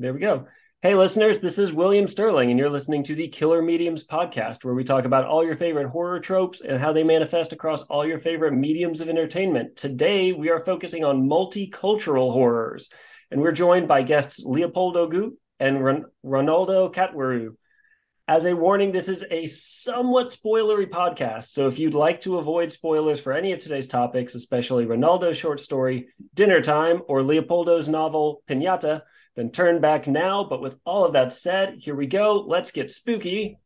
There we go. Hey, listeners, this is William Sterling, and you're listening to the Killer Mediums podcast, where we talk about all your favorite horror tropes and how they manifest across all your favorite mediums of entertainment. Today, we are focusing on multicultural horrors, and we're joined by guests Leopoldo Gout and Ron- Ronaldo Katwaroo. As a warning, this is a somewhat spoilery podcast. So if you'd like to avoid spoilers for any of today's topics, especially Ronaldo's short story, Dinner Time, or Leopoldo's novel, Pinata, then turn back now. But with all of that said, here we go. Let's get spooky.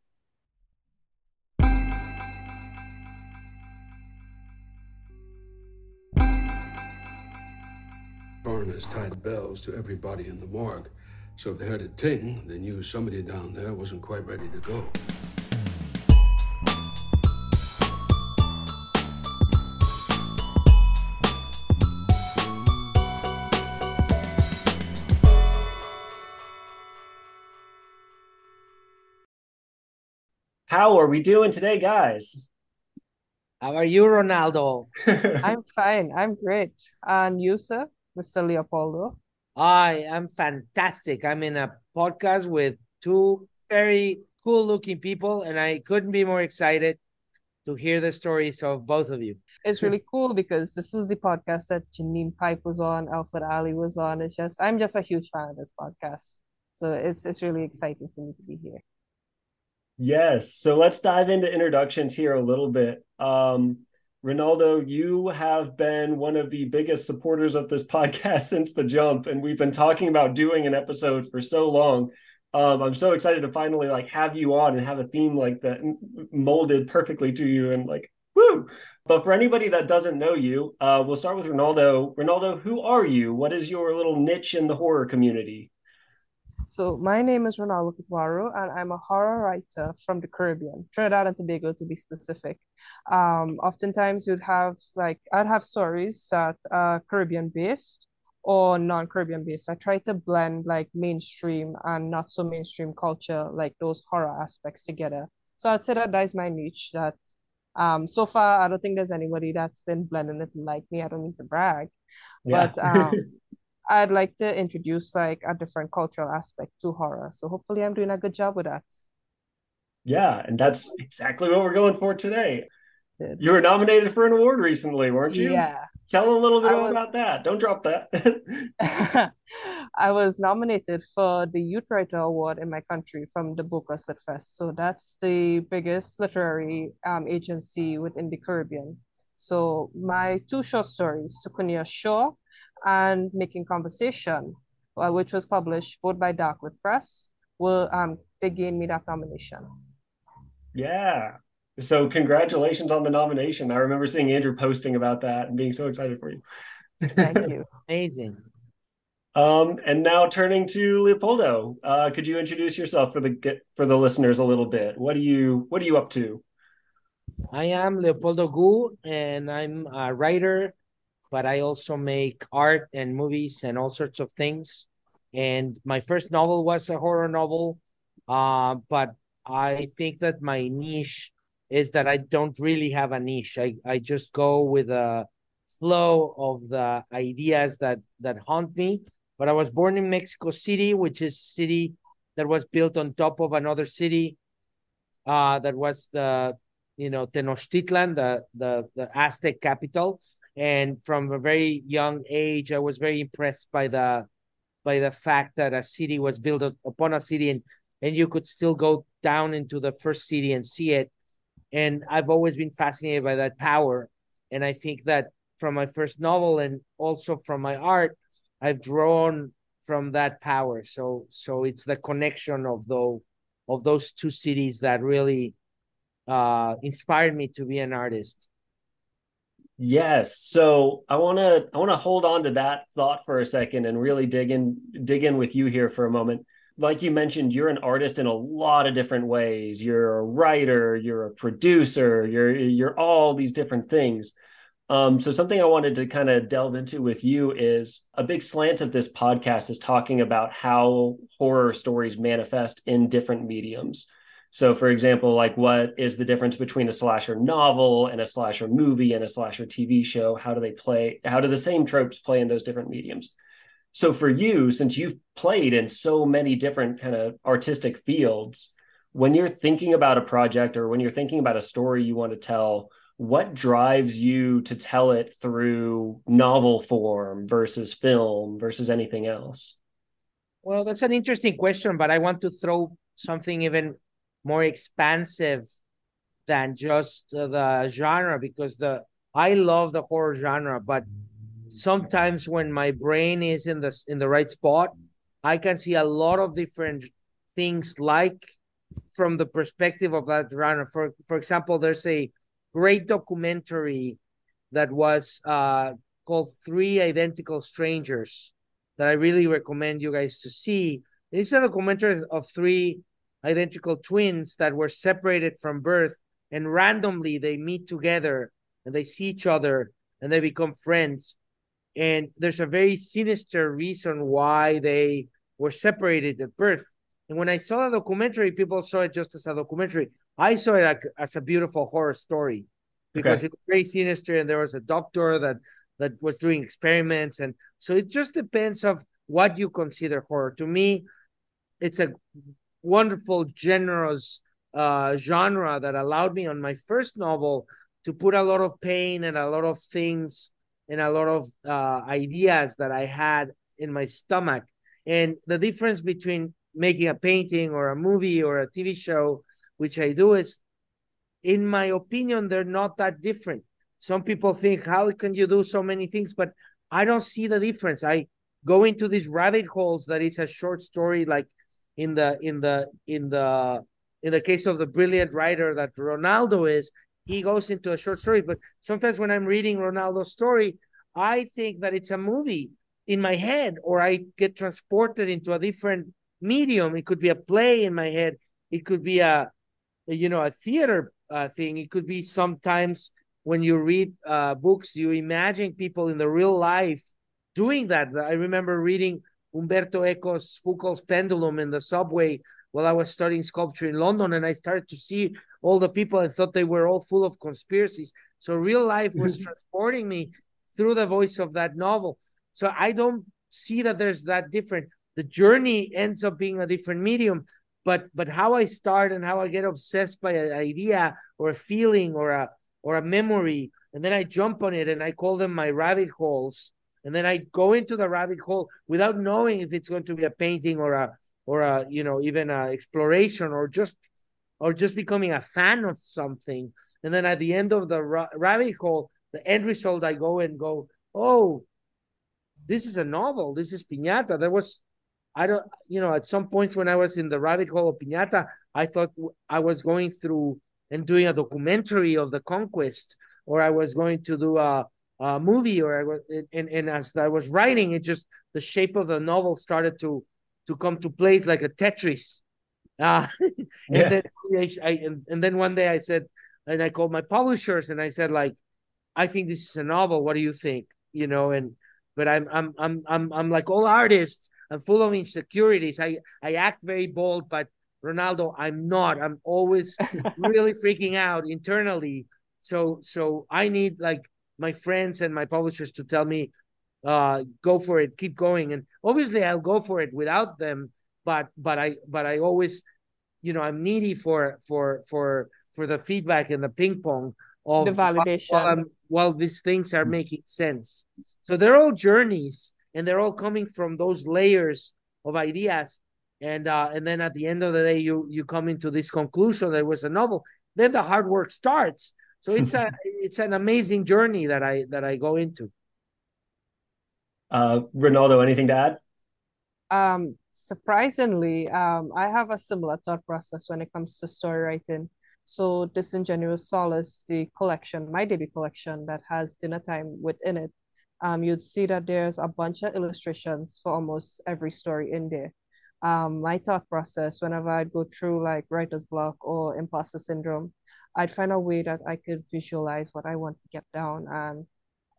Coroners tied bells to everybody in the morgue. So if they heard a ting, they knew somebody down there wasn't quite ready to go. How are we doing today, guys? How are you, Ronaldo? I'm fine. I'm great. And you, sir, Mr. Leopoldo? I am fantastic. I'm in a podcast with two very cool looking people, and I couldn't be more excited to hear the stories of both of you. It's really cool because this was the podcast that Janine Pipe was on, Alfred Ali was on. It's just I'm just a huge fan of this podcast. So it's it's really exciting for me to be here. Yes. So let's dive into introductions here a little bit. Um, Ronaldo, you have been one of the biggest supporters of this podcast since the jump, and we've been talking about doing an episode for so long. Um, I'm so excited to finally like have you on and have a theme like that molded perfectly to you and like woo. But for anybody that doesn't know you, uh, we'll start with Ronaldo. Ronaldo, who are you? What is your little niche in the horror community? So my name is Ronaldo Katwaroo, and I'm a horror writer from the Caribbean, Trinidad and Tobago to be specific. Um, oftentimes you'd have like I'd have stories that are Caribbean based or non-Caribbean based. I try to blend like mainstream and not so mainstream culture, like those horror aspects together. So I'd say that that is my niche. That um, so far I don't think there's anybody that's been blending it like me. I don't need to brag, yeah. but um, I'd like to introduce like a different cultural aspect to horror. So hopefully I'm doing a good job with that. Yeah, and that's exactly what we're going for today. Did. You were nominated for an award recently, weren't you? Yeah. Tell a little bit was, about that. Don't drop that. I was nominated for the Youth Writer Award in my country from the Bocas Lit Fest. So that's the biggest literary um, agency within the Caribbean. So my two short stories, Soucouyant Shore and Making Conversation, uh, which was published both by Darkwood Press, will um, they gained me that nomination. Yeah. So congratulations on the nomination. I remember seeing Andrew posting about that and being so excited for you. Thank you. Amazing. Um, and now turning to Leopoldo, uh, could you introduce yourself for the for the listeners a little bit? What are you What are you up to? I am Leopoldo Gout, and I'm a writer, but I also make art and movies and all sorts of things. And my first novel was a horror novel, uh, but I think that my niche is that I don't really have a niche. I, I just go with a flow of the ideas that that haunt me. But I was born in Mexico City, which is a city that was built on top of another city. Uh, that was the you know Tenochtitlan, the the the Aztec capital and from a very young age i was very impressed by the by the fact that a city was built upon a city and and you could still go down into the first city and see it. And i've always been fascinated by that power. And i think that from my first novel and also from my art i've drawn from that power. So so it's the connection of those of those two cities that really uh inspired me to be an artist Yes. So I want to I want to hold on to that thought for a second and really dig in dig in with you here for a moment. Like you mentioned, you're an artist in a lot of different ways. You're a writer, you're a producer, you're you're all these different things. Um, so something I wanted to kind of delve into with you is a big slant of this podcast is talking about how horror stories manifest in different mediums. So, for example, like what is the difference between a slasher novel and a slasher movie and a slasher TV show? How do they play? How do the same tropes play in those different mediums? so for you, since you've played in so many different kind of artistic fields, when you're thinking about a project or when you're thinking about a story you want to tell, what drives you to tell it through novel form versus film versus anything else? Well, that's an interesting question, but I want to throw something even more expansive than just the genre because the I love the horror genre, but sometimes when my brain is in the in the right spot, I can see a lot of different things like from the perspective of that genre. For for example, there's a great documentary that was uh, called Three Identical Strangers that I really recommend you guys to see. It's a documentary of three identical twins that were separated from birth and randomly they meet together and they see each other and they become friends. And there's a very sinister reason why they were separated at birth. And when I saw the documentary, people saw it just as a documentary. I saw it like, as a beautiful horror story because okay. it was very sinister, and there was a doctor that that was doing experiments, and so it just depends of what you consider horror. To me, it's a wonderful, generous uh, genre that allowed me on my first novel to put a lot of pain and a lot of things and a lot of uh, ideas that I had in my stomach. And the difference between making a painting or a movie or a TV show, which I do, is in my opinion, they're not that different. Some people think, how can you do so many things? But I don't see the difference. I go into these rabbit holes that is a short story, like in the in the in the in the case of the brilliant writer that Ronaldo is, he goes into a short story. But sometimes when I'm reading Ronaldo's story, I think that it's a movie in my head, or I get transported into a different medium. It could be a play in my head. It could be a, you know, a theater uh, thing. It could be sometimes when you read uh, books, you imagine people in the real life doing that. I remember reading Umberto Eco's Foucault's Pendulum in the subway while I was studying sculpture in London, and I started to see all the people. I thought they were all full of conspiracies. So real life was transporting me through the voice of that novel. So I don't see that there's that different. The journey ends up being a different medium, but but how I start and how I get obsessed by an idea or a feeling or a or a memory, and then I jump on it and I call them my rabbit holes, and then I go into the rabbit hole without knowing if it's going to be a painting or a or a you know even a exploration or just or just becoming a fan of something, and then at the end of the ra- rabbit hole, the end result, I go and go, oh, this is a novel. This is Piñata. There was I don't, you know, at some points when I was in the rabbit hole of Piñata, I thought I was going through and doing a documentary of the conquest, or I was going to do a, a movie, or I was, and, and as I was writing, it just the shape of the novel started to to come to place like a Tetris. Uh, and yes. then I, and, and then one day I said, and I called my publishers and I said like, I think this is a novel. What do you think? You know, and but I'm I'm I'm I'm I'm like all artists. I'm full of insecurities. I I act very bold, but Ronaldo, I'm not. I'm always really freaking out internally. So so I need like my friends and my publishers to tell me, uh, go for it, keep going. And obviously I'll go for it without them, but but I but I always, you know, I'm needy for for for for the feedback and the ping pong of the validation while, while these things are making sense. So they're all journeys and they're all coming from those layers of ideas. And uh, and then at the end of the day, you you come into this conclusion that it was a novel. Then the hard work starts. So it's a it's an amazing journey that I that I go into. Uh, Ronaldo, anything to add? Um, surprisingly, um, I have a similar thought process when it comes to story writing. So Disingenuous Solace, the collection, my debut collection that has dinner time within it, um, you'd see that there's a bunch of illustrations for almost every story in there. Um, my thought process whenever I'd go through like writer's block or imposter syndrome, I'd find a way that I could visualize what I want to get down and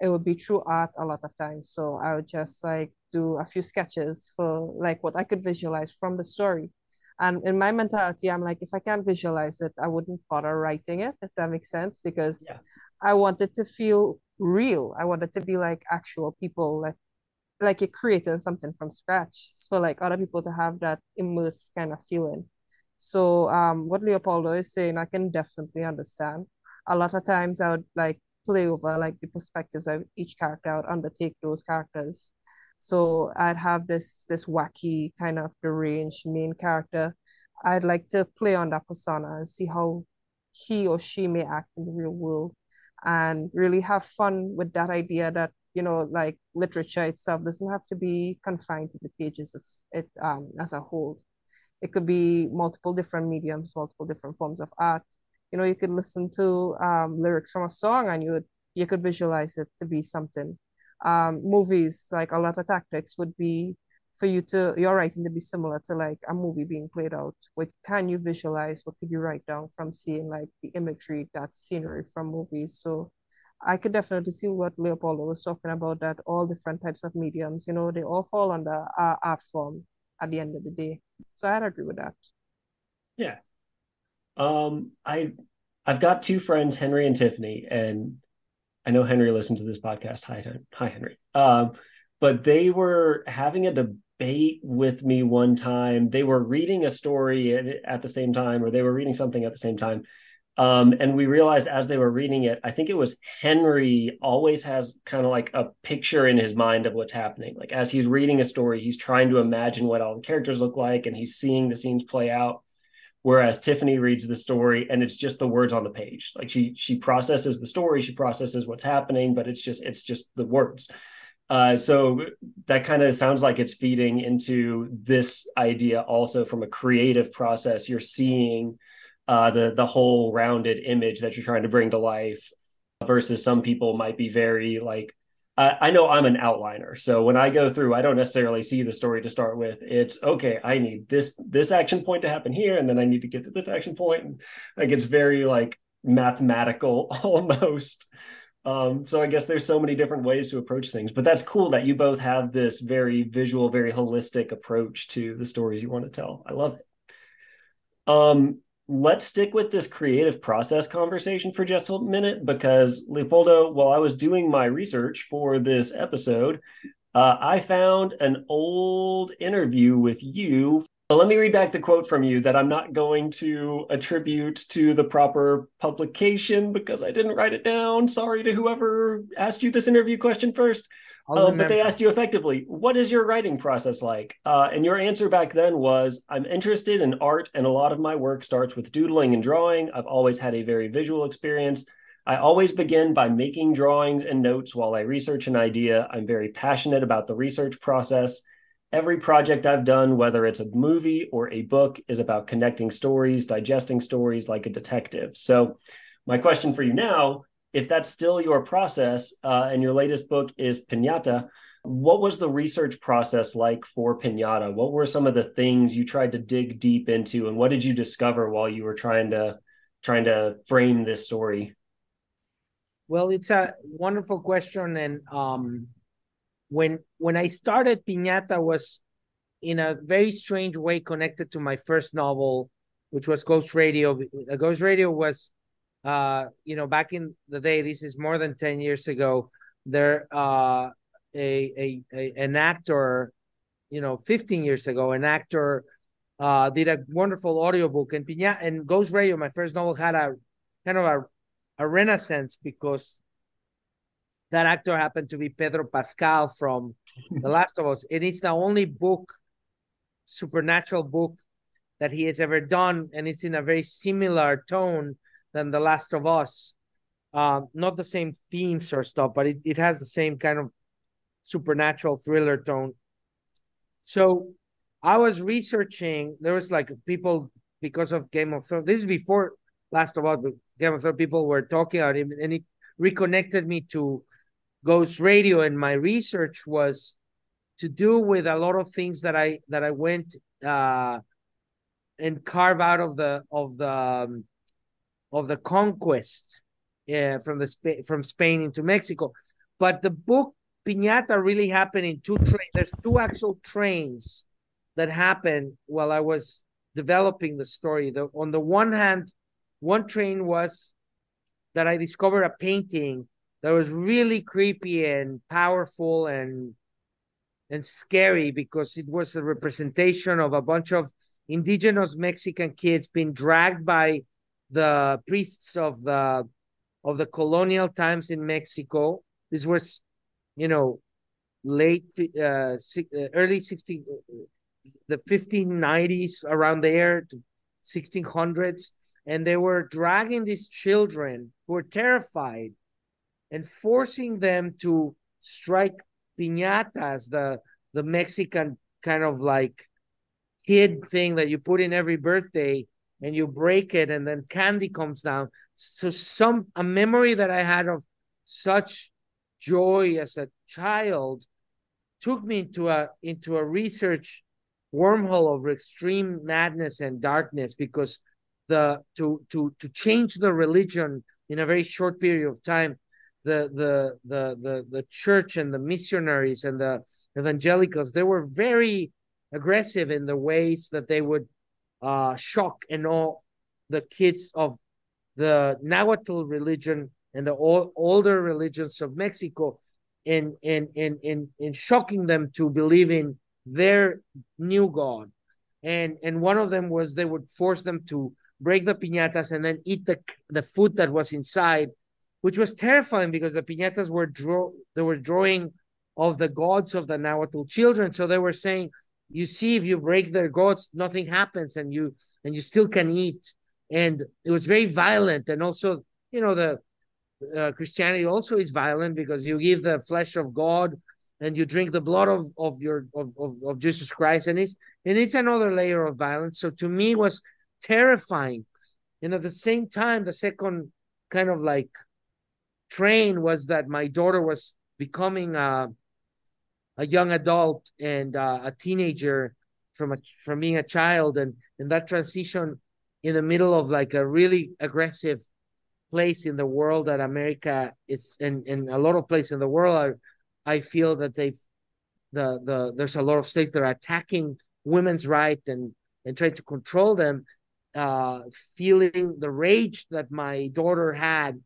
it would be through art a lot of times. So I would just like do a few sketches for like what I could visualize from the story. And in my mentality, I'm like, if I can't visualize it, I wouldn't bother writing it, if that makes sense, because yeah. I wanted to feel real. I wanted to be like actual people, like like you're creating something from scratch for like other people to have that immersed kind of feeling. So um, what Leopoldo is saying, I can definitely understand. A lot of times I would like play over like the perspectives of each character. I would undertake those characters. So I'd have this this wacky kind of deranged main character. I'd like to play on that persona and see how he or she may act in the real world and really have fun with that idea that you know like literature itself doesn't have to be confined to the pages it's it um as a whole. It could be multiple different mediums multiple different forms of art. You know you could listen to um, lyrics from a song and you would you could visualize it to be something. Um, movies like a lot of tactics would be for you to your writing to be similar to like a movie being played out. What can you visualize? What could you write down from seeing like the imagery that scenery from movies? So i could definitely see what leopoldo was talking about that all different types of mediums you know they all fall under uh, art form at the end of the day. So i'd agree with that. Yeah. Um i i've got two friends henry and tiffany and i know henry listens to this podcast. Hi hi henry. Um but they were having a debate with me one time. They were reading a story at, at the same time, or they were reading something at the same time. Um, and we realized as they were reading it, I think it was Henry always has kind of like a picture in his mind of what's happening. Like as he's reading a story, he's trying to imagine what all the characters look like and he's seeing the scenes play out. Whereas Tiffany reads the story and it's just the words on the page. Like she she processes the story, she processes what's happening, but it's just it's just the words. Uh, so that kind of sounds like it's feeding into this idea also from a creative process. You're seeing uh, the the whole rounded image that you're trying to bring to life, versus some people might be very like. I, know I'm an outliner, so when I go through, I don't necessarily see the story to start with. It's okay. I need this this action point to happen here, and then I need to get to this action point. And like it's very like mathematical almost. Um, so I guess there's so many different ways to approach things, but that's cool that you both have this very visual, very holistic approach to the stories you want to tell. I love it. Um, let's stick with this creative process conversation for just a minute because Leopoldo, while I was doing my research for this episode, uh, I found an old interview with you let me read back the quote from you that I'm not going to attribute to the proper publication because I didn't write it down. Sorry to whoever asked you this interview question first. Um, but they asked you effectively, what is your writing process like? Uh, and your answer back then was, I'm interested in art, and a lot of my work starts with doodling and drawing. I've always had a very visual experience. I always begin by making drawings and notes while I research an idea. I'm very passionate about the research process. Every project I've done, whether it's a movie or a book, is about connecting stories, digesting stories like a detective. So, my question for you now if that's still your process uh, and your latest book is Pinata, what was the research process like for Pinata? What were some of the things you tried to dig deep into, and what did you discover while you were trying to trying to frame this story? Well, it's a wonderful question, and um, when when I started Piñata was in a very strange way connected to my first novel, which was Ghost Radio. Ghost Radio was, uh, you know, back in the day. This is more than ten years ago. There, uh, a, a, a an actor, you know, fifteen years ago, an actor uh, did a wonderful audiobook and Piñata and Ghost Radio. My first novel had a kind of a a renaissance because that actor happened to be Pedro Pascal from The Last of Us. And it's the only book, supernatural book, that he has ever done, and it's in a very similar tone than The Last of Us. Uh, not the same themes or stuff, but it, it has the same kind of supernatural thriller tone. So I was researching, there was like people because of Game of Thrones. This is before Last of Us, but Game of Thrones people were talking about him, and it reconnected me to Ghost Radio and my research was to do with a lot of things that I that I went uh, and carve out of the of the um, of the conquest yeah, from the from Spain into Mexico. But the book Piñata really happened in two trains. There's two actual trains that happened while I was developing the story. The, on the one hand, one train was that I discovered a painting that was really creepy and powerful and and scary because it was a representation of a bunch of indigenous Mexican kids being dragged by the priests of the of the colonial times in Mexico. This was, you know, late uh, uh early 16 the 1590s around there to 1600s and they were dragging these children who were terrified and forcing them to strike piñatas the the mexican kind of like kid thing that you put in every birthday and you break it and then candy comes down. So some a memory that i had of such joy as a child took me into a into a research wormhole of extreme madness and darkness because the to to to change the religion in a very short period of time the the the the, the church and the missionaries and the evangelicals they were very aggressive in the ways that they would uh, shock and awe the kids of the Nahuatl religion and the old, older religions of Mexico in in in in in shocking them to believe in their new god. And and one of them was they would force them to break the piñatas and then eat the the food that was inside which was terrifying because the piñatas were draw they were drawing of the gods of the Nahuatl children. So they were saying you see if you break their gods nothing happens and you and you still can eat. And it was very violent. And also you know the uh, Christianity also is violent because you give the flesh of God and you drink the blood of of your of, of, of Jesus Christ, and it's and it's another layer of violence. So to me, was terrifying, and at the same time, the second kind of like train was that my daughter was becoming a a young adult and uh, a teenager from a from being a child, and and that transition in the middle of like a really aggressive place in the world that America is, and in a lot of places in the world are I feel that they've the the there's a lot of states that are attacking women's right and and trying to control them. Uh, feeling the rage that my daughter had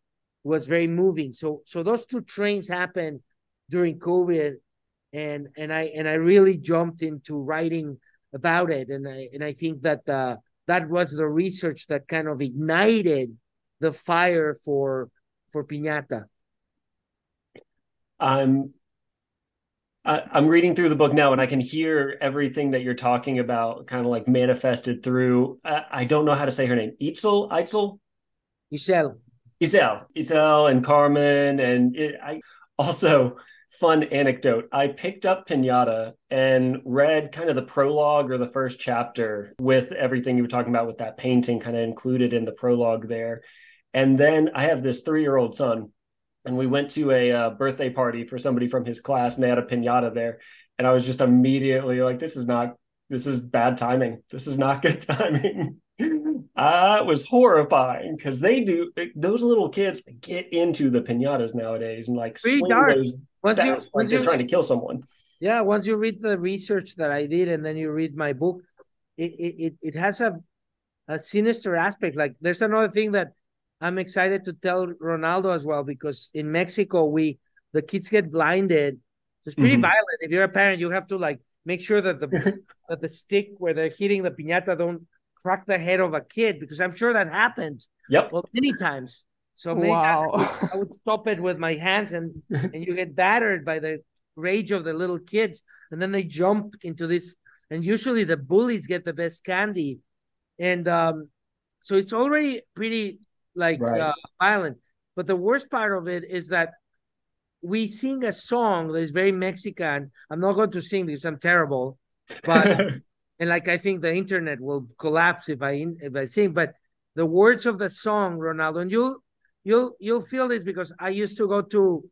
was very moving. So so those two trains happened during COVID, and and I and I really jumped into writing about it, and I and I think that uh, that was the research that kind of ignited the fire for for piñata. I'm I, am reading through the book now and I can hear everything that you're talking about kind of like manifested through. I, I don't know how to say her name. Itzel? Itzel? Isel. Isel. Isel and Carmen. And it, I also, fun anecdote. I picked up Pinata and read kind of the prologue or the first chapter with everything you were talking about with that painting kind of included in the prologue there. And then I have this three year old son and we went to a uh, birthday party for somebody from his class and they had a piñata there. And i was just immediately like this is not this is bad timing. This is not good timing. Uh, it was horrifying because they do those little kids get into the piñatas nowadays and like swing those once you, once like they're trying to kill someone yeah once you read the research that i did and then you read my book it it, it has a a sinister aspect like there's another thing that I'm excited to tell Ronaldo as well because in Mexico we the kids get blinded. So it's pretty mm-hmm. violent. If you're a parent, you have to like make sure that the that the stick where they're hitting the piñata don't crack the head of a kid because I'm sure that happened. Yep. Well, many times. So wow. I would stop it with my hands and and you get battered by the rage of the little kids and then they jump into this and usually the bullies get the best candy and um so it's already pretty like right. uh, violent. But the worst part of it is that we sing a song that is very Mexican. I'm not going to sing because I'm terrible, but and like I think the internet will collapse if I if I sing. But the words of the song, Ronaldo, and you'll you'll you'll feel this because I used to go to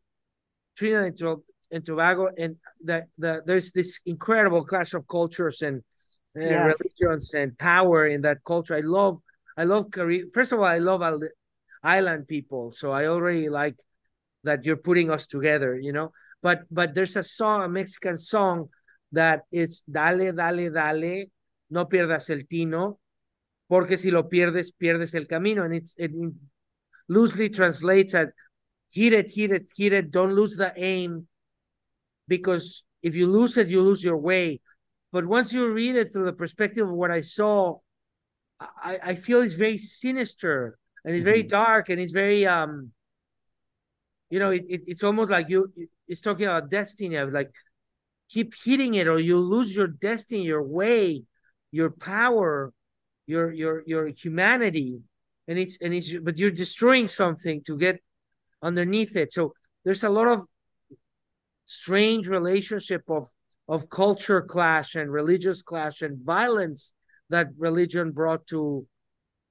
Trinidad and Tobago, and the, the there's this incredible clash of cultures and, and yes. religions and power in that culture. I love I love Caribbean. First of all, I love island people, so I already like that you're putting us together, you know. But but there's a song, a Mexican song that is dale, dale, dale, no pierdas el tino, porque si lo pierdes, pierdes el camino, and it's it loosely translates as hit it, hit it, hit it, don't lose the aim, because if you lose it, you lose your way. But once you read it through the perspective of what I saw, I, I feel it's very sinister and it's very mm-hmm. dark and it's very um you know it, it, it's almost like you it's talking about destiny of like keep hitting it or you lose your destiny your way your power your your your humanity and it's and it's but you're destroying something to get underneath it. So there's a lot of strange relationship of of culture clash and religious clash and violence that religion brought to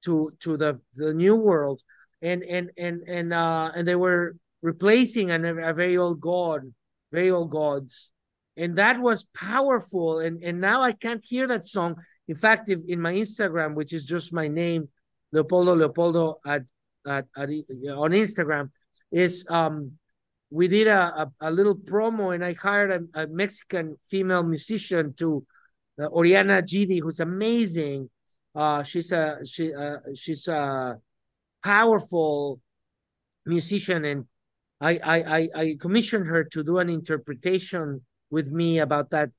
to to the the new world. And and and and uh and they were replacing an, a very old god very old gods. And that was powerful. And and now i can't hear that song. In fact if in my instagram which is just my name leopoldo leopoldo at, at, at on instagram is um we did a, a, a little promo and i hired a, a mexican female musician to uh, oriana gidi who's amazing uh she's a she uh, she's a powerful musician and I, I I commissioned her to do an interpretation with me about that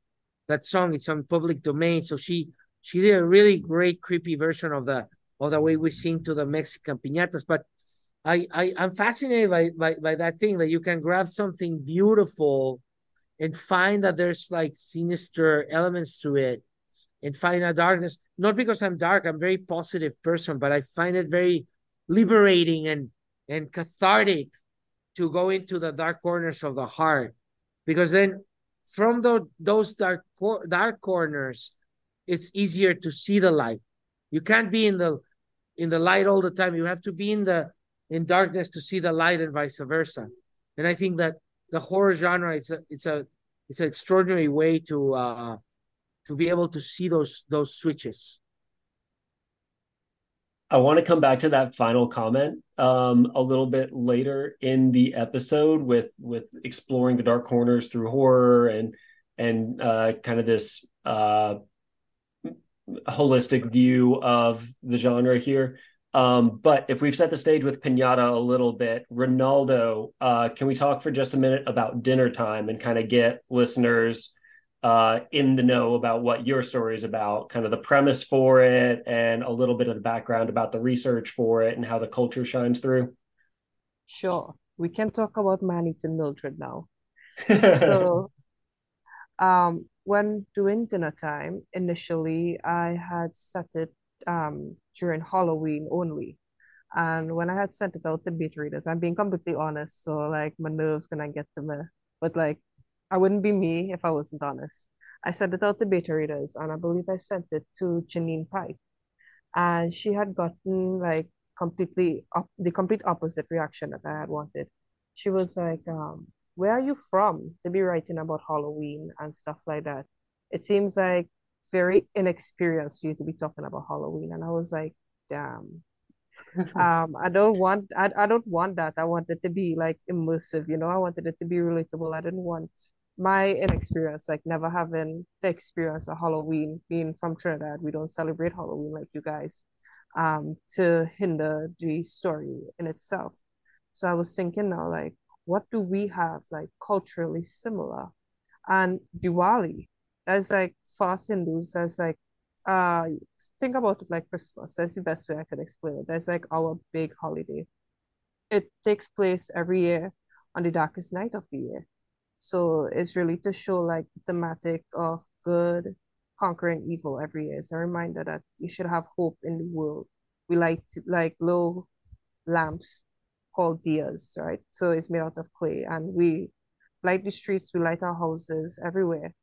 that song. It's on public domain, so she she did a really great creepy version of the of the way we sing to the Mexican piñatas. But I, I I'm fascinated by, by by that thing that you can grab something beautiful and find that there's like sinister elements to it and find a darkness. Not because I'm dark, I'm a very positive person, but I find it very liberating and and cathartic to go into the dark corners of the heart because then from the, those dark dark corners it's easier to see the light you can't be in the in the light all the time. You have to be in the in darkness to see the light and vice versa. And i think that the horror genre it's a it's a it's an extraordinary way to uh to be able to see those those switches. I want to come back to that final comment um, a little bit later in the episode with with exploring the dark corners through horror and and uh, kind of this uh, holistic view of the genre here. Um, but if we've set the stage with Pinata a little bit, Ronaldo, uh, can we talk for just a minute about dinner time and kind of get listeners uh, in the know about what your story is about, kind of the premise for it, and a little bit of the background about the research for it and how the culture shines through? Sure. We can talk about man eating Mildred now. so, um, when doing dinner time, initially I had set it um, during Halloween only. And when I had sent it out to beta readers, I'm being completely honest, so like my nerves gonna get to me. But like I wouldn't be me if I wasn't honest. I sent it out to beta readers, and I believe I sent it to Janine Pipe, and she had gotten like completely op- the complete opposite reaction that I had wanted. She was like, um, "Where are you from to be writing about Halloween and stuff like that? It seems like very inexperienced for you to be talking about Halloween." And I was like, "Damn." um i don't want I, I don't want that i want it to be like immersive you know i wanted it to be relatable i didn't want my inexperience, like never having the experience of Halloween, being from Trinidad, we don't celebrate Halloween like you guys, um, to hinder the story in itself. So I was thinking now, like, what do we have like culturally similar? And Diwali, that's like us Hindus, that's like uh think about it like Christmas. That's the best way I can explain it. That's like our big holiday. It takes place every year on the darkest night of the year. So it's really to show like the thematic of good conquering evil every year. It's a reminder that you should have hope in the world. We light like little lamps called diyas, right? So it's made out of clay and we light the streets, we light our houses everywhere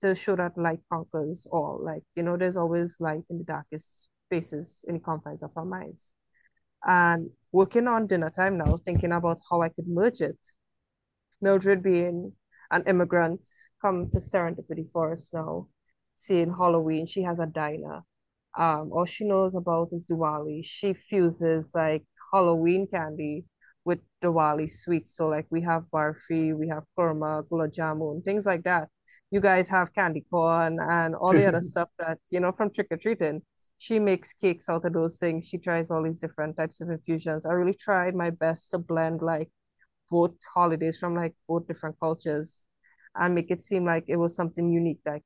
to show that light conquers all. Like, you know, there's always light in the darkest spaces in the confines of our minds. And working on dinner time now, thinking about how I could merge it. Mildred being an immigrant come to Serendipity Forest now, seeing Halloween. She has a diner. Um, all she knows about is Diwali. She fuses like Halloween candy with Diwali sweets. So like we have barfi, we have kurma, gulab jamun, things like that. You guys have candy corn and all the other stuff that you know from trick or treating. She makes cakes out of those things. She tries all these different types of infusions. I really tried my best to blend like both holidays from like both different cultures. and make it seem like it was something unique. Like,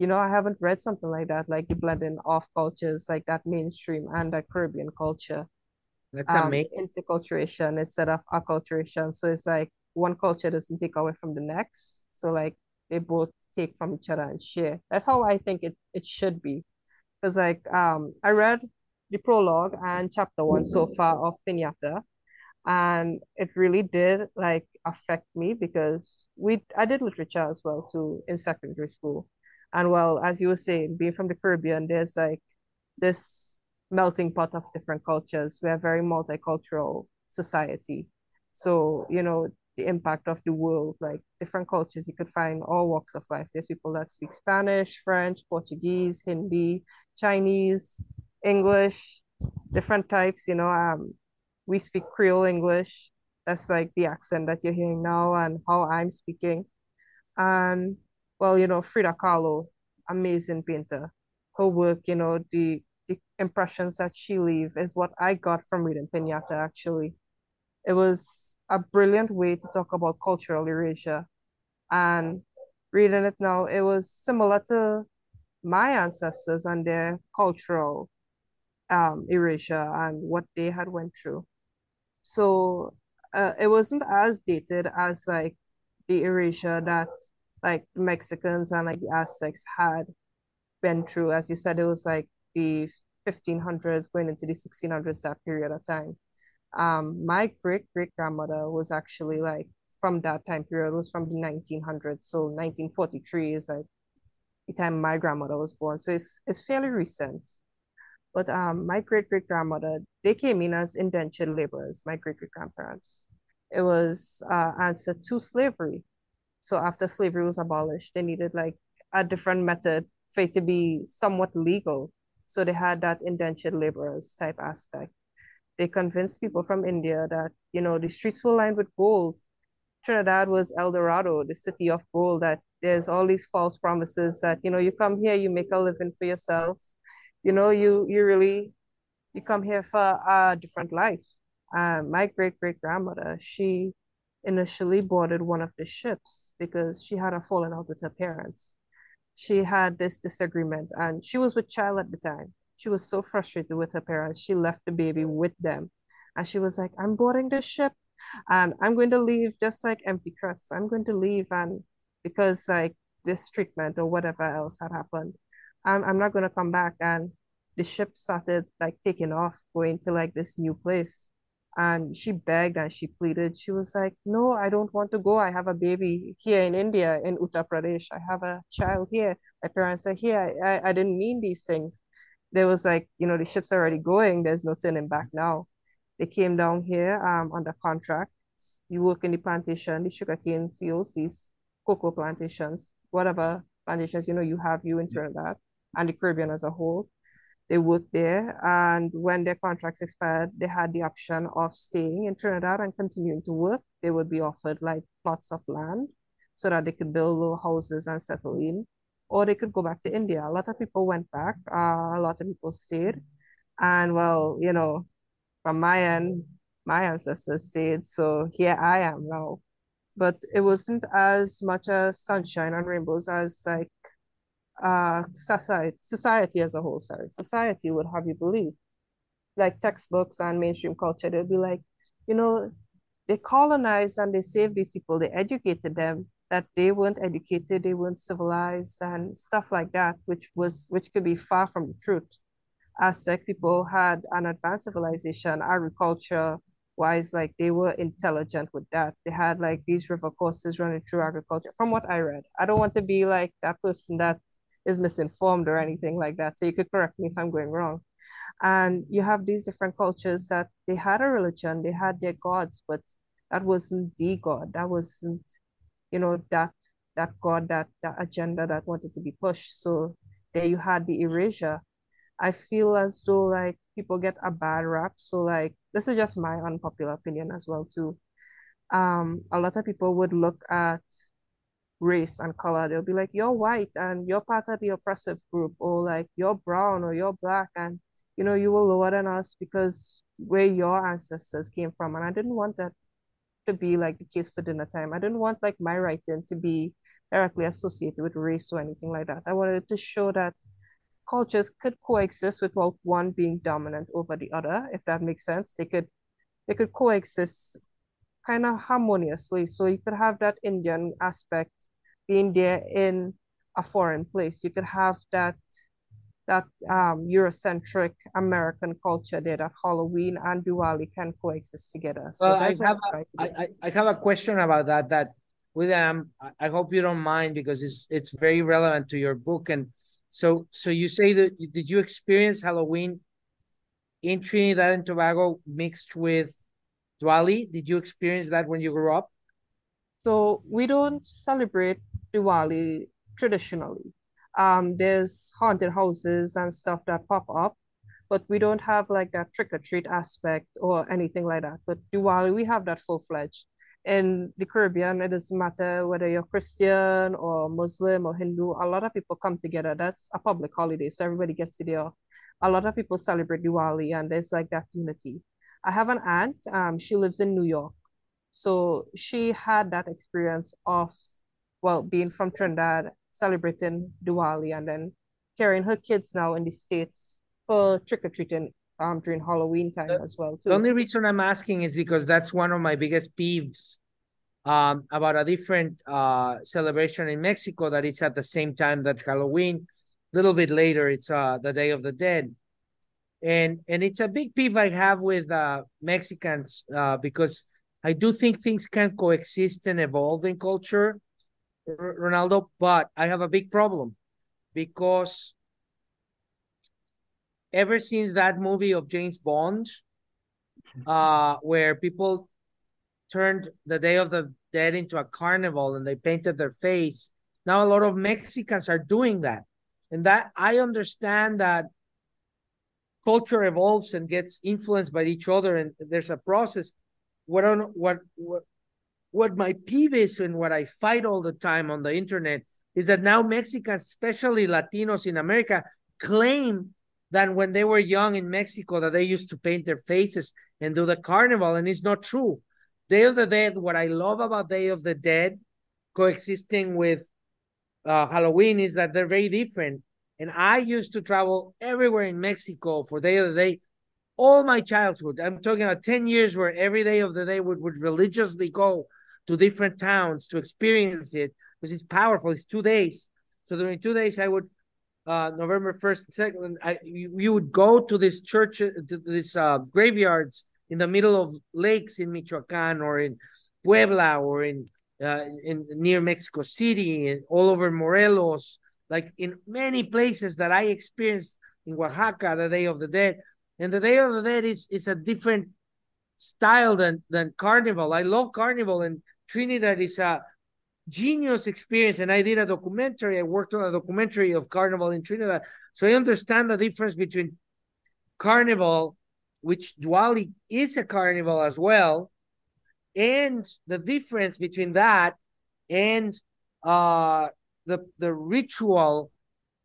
you know, I haven't read something like that, like the blending of cultures, like that mainstream and that Caribbean culture. That's Um, amazing. interculturation instead of acculturation. So it's like one culture doesn't take away from the next. So like they both take from each other and share. That's how I think it, it should be. Because like um I read the prologue and chapter one so far of Pinata, and it really did like affect me because we I did literature as well too in secondary school. And well, as you were saying, being from the Caribbean, there's like this melting pot of different cultures. We're a very multicultural society. So, you know, the impact of the world, like different cultures, you could find all walks of life. There's people that speak Spanish, French, Portuguese, Hindi, Chinese, English, different types, you know. Um, we speak Creole English. That's like the accent that you're hearing now and how I'm speaking. And well, you know, Frida Kahlo, amazing painter. Her work, you know, the the impressions that she leave is what I got from reading Pinata actually. It was a brilliant way to talk about cultural erasure. And reading it now, it was similar to my ancestors and their cultural um, erasure and what they had went through. So uh, it wasn't as dated as like the erasure that like Mexicans and like the Aztecs had been through. As you said, it was like the 1500s going into the 1600s, that period of time. Um, my great great grandmother was actually like from that time period, was from the 1900s. So 1943 is like the time my grandmother was born. So it's it's fairly recent. But um, my great great grandmother, they came in as indentured laborers, my great great grandparents. It was uh, answer to slavery. So after slavery was abolished, they needed like a different method for it to be somewhat legal. So they had that indentured laborers type aspect. They convinced people from India that, you know, the streets were lined with gold. Trinidad was El Dorado, the city of gold, that there's all these false promises that, you know, you come here, you make a living for yourself. You know, you you really you come here for a different life. My great great grandmother, she initially boarded one of the ships because she had a falling out with her parents. She had this disagreement and she was with child at the time. She was so frustrated with her parents. She left the baby with them. And she was like, I'm boarding this ship and I'm going to leave just like empty trucks. I'm going to leave and because like this treatment or whatever else had happened, I'm I'm not gonna come back. And the ship started like taking off, going to like this new place. And she begged and she pleaded. She was like, No, I don't want to go. I have a baby here in India, in Uttar Pradesh. I have a child here. My parents are here. I, I didn't mean these things. There was like, you know, the ship's already going. There's no turning back now. They came down here um under contract. You work in the plantation, the sugarcane fields, these cocoa plantations, whatever plantations you know you have you in Trinidad and the Caribbean as a whole. They worked there, and when their contracts expired, they had the option of staying in Trinidad and continuing to work. They would be offered like plots of land so that they could build little houses and settle in, or they could go back to India. A lot of people went back, uh, a lot of people stayed. And well, you know, from my end, my ancestors stayed, so here I am now. But it wasn't as much as sunshine and rainbows as like uh society society as a whole, sorry. Society would have you believe. Like textbooks and mainstream culture, they'll be like, you know, they colonized and they saved these people, they educated them, that they weren't educated, they weren't civilized and stuff like that, which was which could be far from the truth. Aztec people had an advanced civilization, agriculture wise, like they were intelligent with that. They had like these river courses running through agriculture, from what I read. I don't want to be like that person that is misinformed or anything like that. So you could correct me if I'm going wrong. And you have these different cultures that they had a religion, they had their gods, but that wasn't the God. That wasn't, you know, that that God, that that agenda that wanted to be pushed. So there you had the erasure I feel as though like people get a bad rap. So like this is just my unpopular opinion as well too. Um, a lot of people would look at race and color. They'll be like, you're white and you're part of the oppressive group, or like you're brown or you're black and you know you were lower than us because where your ancestors came from. And I didn't want that to be like the case for dinner time. I didn't want like my writing to be directly associated with race or anything like that. I wanted to show that cultures could coexist without one being dominant over the other, if that makes sense. They could they could coexist kind of harmoniously. So you could have that Indian aspect being there in a foreign place. You could have that that um, Eurocentric American culture there, that Halloween and Diwali can coexist together. So well, I have, a, I, I have a question about that. That William, I hope you don't mind because it's it's very relevant to your book. And so, so you say that did you experience Halloween in Trinidad and Tobago mixed with Diwali? Did you experience that when you grew up? So we don't celebrate Diwali traditionally. Um, there's haunted houses and stuff that pop up, but we don't have like that trick or treat aspect or anything like that. But Diwali, we have that full fledged. In the Caribbean, it doesn't matter whether you're Christian or Muslim or Hindu, a lot of people come together. That's a public holiday, so everybody gets to there. A lot of people celebrate Diwali, and there's like that unity. I have an aunt, um, she lives in New York. So she had that experience of, well, being from Trinidad celebrating Diwali and then carrying her kids now in the States for trick or treating um, during Halloween time the, as well. Too. The only reason I'm asking is because that's one of my biggest peeves um, about a different uh, celebration in Mexico that is at the same time that Halloween. A little bit later, it's uh, the Day of the Dead. And and it's a big peeve I have with uh, Mexicans uh, because I do think things can coexist and evolve in culture Ronaldo, but I have a big problem because ever since that movie of James Bond, uh, where people turned the Day of the Dead into a carnival and they painted their face, now a lot of Mexicans are doing that. And that I understand that culture evolves and gets influenced by each other and there's a process. What what what what my peeve is and what I fight all the time on the internet is that now Mexicans, especially Latinos in America, claim that when they were young in Mexico that they used to paint their faces and do the carnival, and it's not true. Day of the Dead, what I love about Day of the Dead coexisting with uh, Halloween is that they're very different. And I used to travel everywhere in Mexico for Day of the Day all my childhood. I'm talking about 10 years where every day of the day would, would religiously go to different towns to experience it because it's powerful. It's two days. So during two days, I would uh, November first, second, I you, you, would go to this church, to this uh, graveyards in the middle of lakes in Michoacan or in Puebla or in uh, in near Mexico City and all over Morelos, like in many places that I experienced in Oaxaca, the Day of the Dead. And the Day of the Dead is is a different style than than Carnival. I love Carnival, and Trinidad is a genius experience. And I did a documentary. I worked on a documentary of Carnival in Trinidad. So I understand the difference between Carnival, which Diwali is a carnival as well, and the difference between that and uh, the the ritual,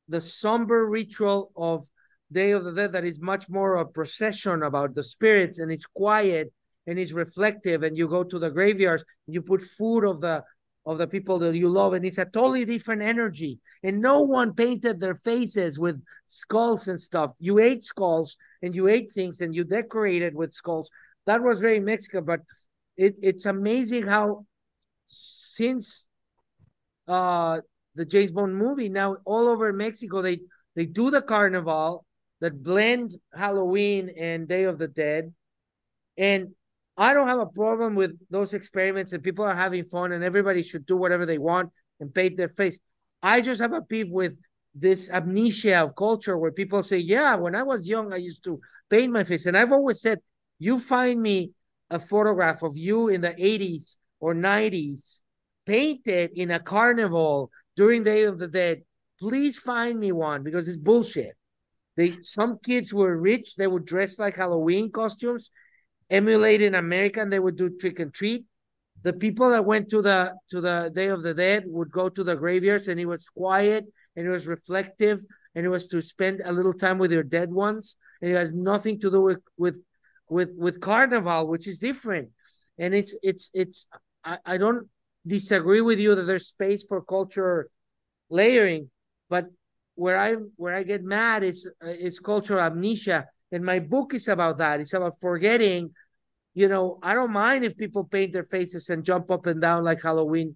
the somber ritual of Day of the Dead that is much more a procession about the spirits and it's quiet and it's reflective and you go to the graveyards and you put food of the of the people that you love and it's a totally different energy. And no one painted their faces with skulls and stuff. You ate skulls and you ate things and you decorated with skulls. That was very mexican but it, it's amazing how since uh the james bond movie now all over mexico they they do the carnival that blend halloween and day of the dead and I don't have a problem with those experiments and people are having fun and everybody should do whatever they want and paint their face. I just have a beef with this amnesia of culture where people say, Yeah, when I was young, I used to paint my face. And I've always said, You find me a photograph of you in the 80s or 90s, painted in a carnival during the Day of the Dead. Please find me one because it's bullshit. They some kids were rich, they would dress like Halloween costumes emulate in America and they would do trick and treat. The people that went to the to the Day of the Dead would go to the graveyards and it was quiet and it was reflective and it was to spend a little time with your dead ones and it has nothing to do with with with with carnival which is different and it's it's it's I, I don't disagree with you that there's space for culture layering, but where I where I get mad is is cultural amnesia, and my book is about that. It's about forgetting. You know, I don't mind if people paint their faces and jump up and down like Halloween,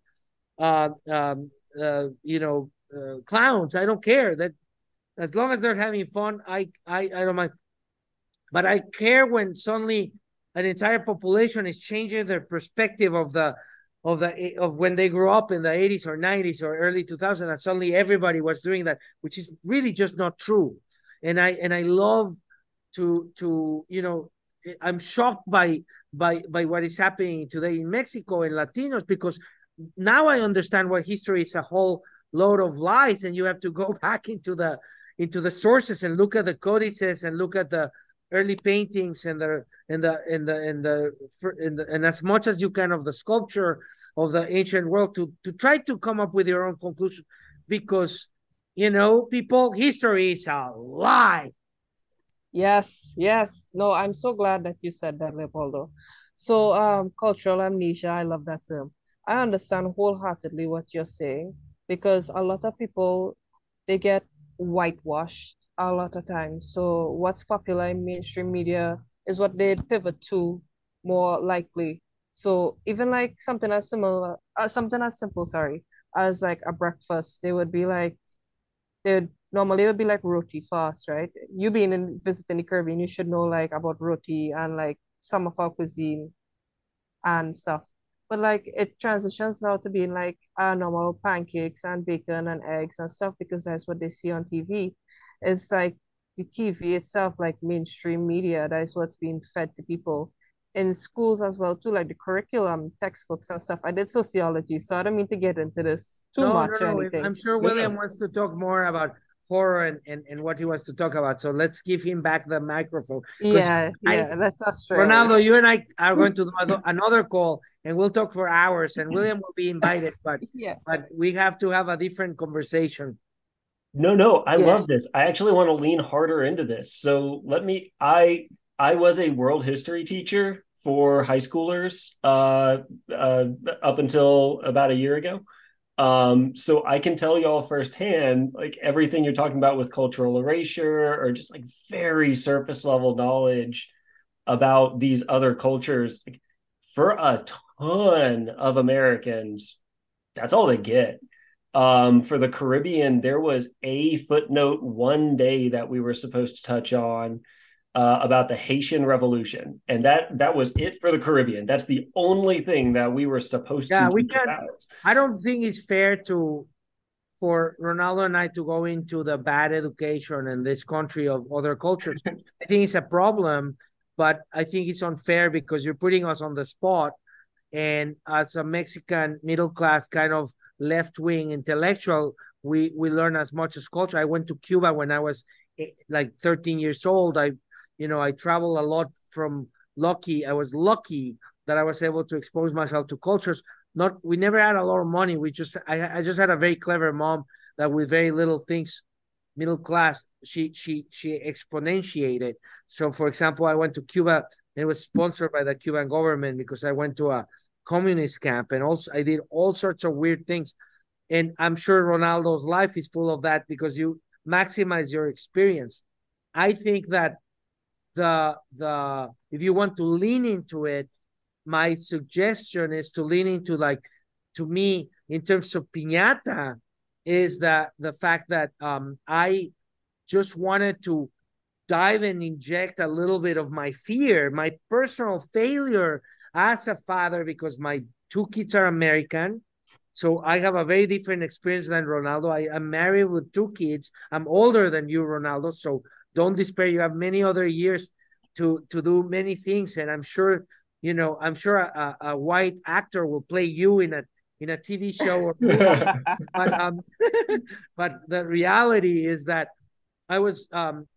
uh, um, uh, you know, uh, clowns. I don't care that as long as they're having fun. I I I don't mind, but I care when suddenly an entire population is changing their perspective of the of the of when they grew up in the 80s or 90s or early 2000s and suddenly everybody was doing that which is really just not true. And i and i love to to you know i'm shocked by by by what is happening today in mexico and latinos because now i understand why history is a whole load of lies and you have to go back into the into the sources and look at the codices and look at the early paintings and the in the in the in the in the and as much as you can of the sculpture of the ancient world to to try to come up with your own conclusion because you know people history is a lie. Yes yes. No i'm so glad that you said that leopoldo. So um cultural amnesia i love that term. I understand wholeheartedly what you're saying because a lot of people they get whitewashed a lot of times. So what's popular in mainstream media is what they'd pivot to more likely. So even like something as similar, uh, something as simple, sorry, as like a breakfast, they would be like, they'd normally it would be like roti fast, right? You being in visiting the Caribbean, you should know like about roti and like some of our cuisine and stuff. But like it transitions now to being like uh, normal pancakes and bacon and eggs and stuff because that's what they see on TV it's like the TV itself, like mainstream media, that is what's being fed to people in schools as well too, like the curriculum, textbooks and stuff. I did sociology, so I don't mean to get into this too no, much no, no. or anything. I'm sure William yeah. wants to talk more about horror and, and, and what he wants to talk about. So let's give him back the microphone. Yeah, yeah, that's not true. Ronaldo, you and I are going to do another call and we'll talk for hours and William will be invited, but yeah, but we have to have a different conversation. No, no, I yeah. love this. I actually want to lean harder into this. So let me I I was a world history teacher for high schoolers uh, uh, up until about a year ago. Um, so I can tell y'all firsthand, like everything you're talking about with cultural erasure or just like very surface level knowledge about these other cultures. Like, for a ton of Americans, that's all they get um, for the Caribbean, there was a footnote one day that we were supposed to touch on uh, about the Haitian Revolution, and that that was it for the Caribbean. That's the only thing that we were supposed yeah, to. we can. I don't think it's fair to for Ronaldo and I to go into the bad education in this country of other cultures. I think it's a problem, but I think it's unfair because you're putting us on the spot. And as a Mexican middle class kind of left wing intellectual, we we learn as much as culture. I went to Cuba when I was eh, like 13 years old. I, you know, I traveled a lot from lucky. I was lucky that I was able to expose myself to cultures. Not we never had a lot of money. We just I, I just had a very clever mom that with very little things, middle class, she she she exponentiated. So for example, I went to Cuba it was sponsored by the Cuban government because I went to a communist camp and also I did all sorts of weird things. And I'm sure Ronaldo's life is full of that because you maximize your experience. I think that the the if you want to lean into it, my suggestion is to lean into like to me in terms of piñata is that the fact that um I just wanted to dive and inject a little bit of my fear, my personal failure as a father because my two kids are American. So I have a very different experience than Ronaldo. I am married with two kids. I'm older than you, Ronaldo. So don't despair. You have many other years to to do many things, and I'm sure you know. I'm sure a, a white actor will play you in a in a TV show. Or but um, but the reality is that I was um,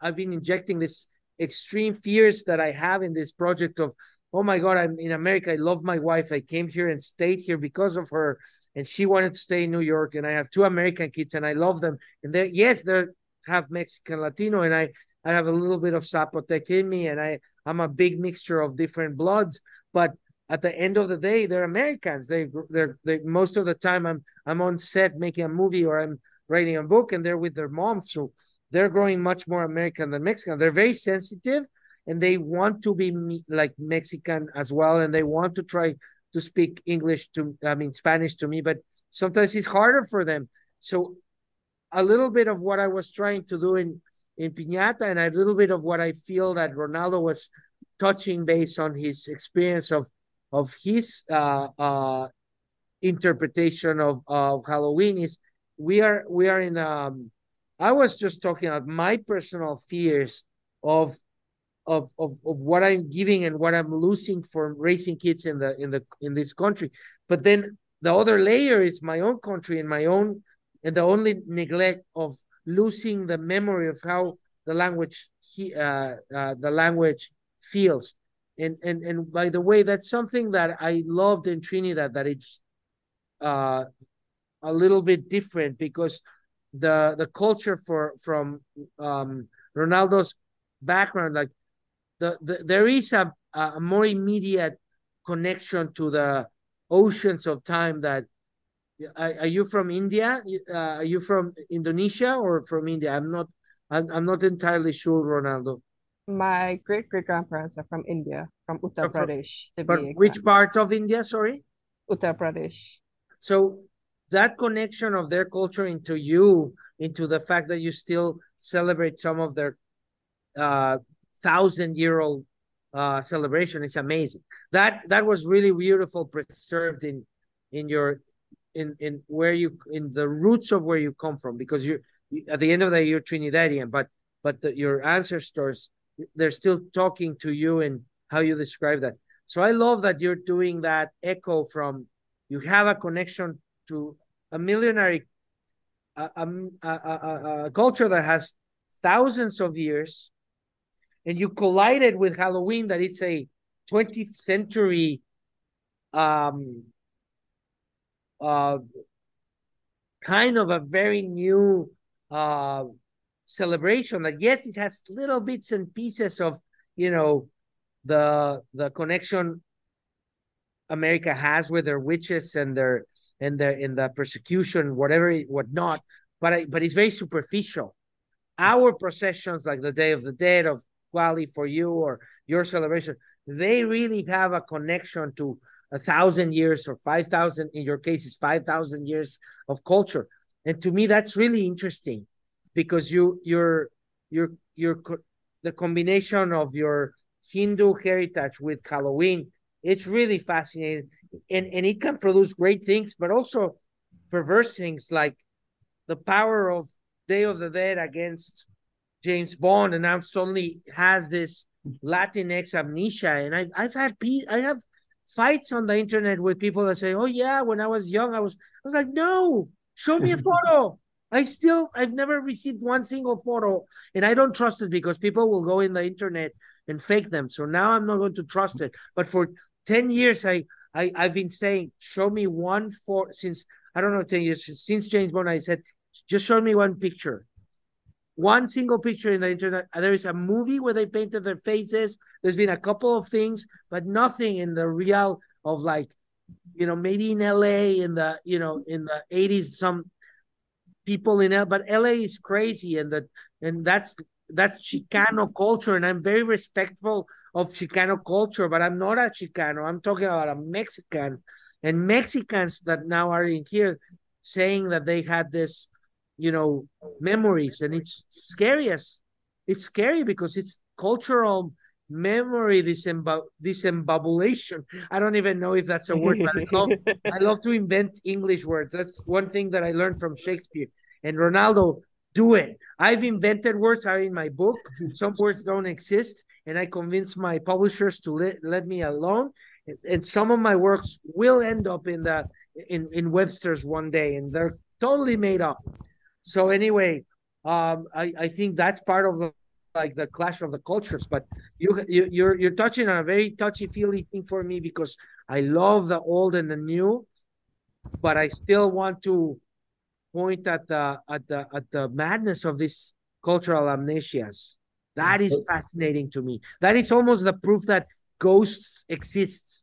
I've been injecting this extreme fears that I have in this project of oh my god i'm in america i love my wife i came here and stayed here because of her and she wanted to stay in new york and i have two american kids and i love them and they're, yes they're half mexican latino and i i have a little bit of zapotec in me and i i'm a big mixture of different bloods but at the end of the day, they're Americans. They they're they most of the time I'm I'm on set making a movie or I'm writing a book and they're with their mom. So they're growing much more American than Mexican. They're very sensitive and they want to be me, like Mexican as well. And they want to try to speak English to, I mean, Spanish to me, but sometimes it's harder for them. So a little bit of what I was trying to do in, in Piñata and a little bit of what I feel that Ronaldo was touching based on his experience of of his uh, uh, interpretation of, of Halloween is we are we are in um I was just talking about my personal fears of of of of what I'm giving and what I'm losing for raising kids in the in the in this country. But then the other layer is my own country and my own and the only neglect of losing the memory of how the language he uh, uh the language feels and and and by the way that's something that i loved in trinidad that it's uh a little bit different because the the culture for from um ronaldo's background like the, the there is a, a more immediate connection to the oceans of time that are, are you from india uh, are you from indonesia or from india i'm not i'm, I'm not entirely sure ronaldo my great great grandparents are from India, from Uttar Pradesh. To but be which part of India? Sorry, Uttar Pradesh. So that connection of their culture into you, into the fact that you still celebrate some of their uh, thousand year old uh, celebration is amazing. That that was really beautiful, preserved in in your in in where you in the roots of where you come from because you at the end of the day you're Trinidadian, but but the, your ancestors they're still talking to you and how you describe that. So I love that you're doing that echo from you have a connection to a millionary a, a, a, a culture that has thousands of years, and you collide it with Halloween that it's a 20th century um uh kind of a very new uh celebration. That yes it has little bits and pieces of you know the the connection america has with their witches and their and the in the persecution whatever whatnot but I, but it's very superficial our processions like the day of the dead of Diwali for you or your celebration they really have a connection to a thousand years or five thousand in your case it's five thousand years of culture and to me that's really interesting because you you're you're you're the combination of your Hindu heritage with Halloween. It's really fascinating, and and it can produce great things, but also perverse things like the power of Day of the Dead against James Bond, and now suddenly has this Latinx amnesia. And I've I've had I have fights on the internet with people that say, "Oh yeah, when I was young, I was." I was like, "No, show me a photo. I still I've never received one single photo, and I don't trust it because people will go in the internet and fake them. So now I'm not going to trust it. But for ten years, I I I've been saying, show me one for since I don't know ten years since James Bond. I said, just show me one picture, one single picture in the internet. Uh, there is a movie where they painted their faces. There's been a couple of things, but nothing in the real of like, you know, maybe in LA in the you know in the 80s some people in L, but LA is crazy, and that and that's that's Chicano culture, and I'm very respectful of Chicano culture, but I'm not a Chicano. I'm talking about a Mexican, and Mexicans that now are in here saying that they had this, you know, memories, and it's scary as it's scary because it's cultural memory disemb- disembabulation. I don't even know if that's a word, but I love, I love to invent English words. That's one thing that I learned from Shakespeare. And Ronaldo, do it. I've invented words are in my book. Some words don't exist, and I convince my publishers to let, let me alone. And, and some of my works will end up in the in in Webster's one day, and they're totally made up. So anyway, um, I I think that's part of the like the clash of the cultures. But you, you you're you're touching on a very touchy feely thing for me because I love the old and the new, but I still want to point at the at the at the madness of these cultural amnesias. That is mm-hmm. fascinating to me. That is almost the proof that ghosts exist.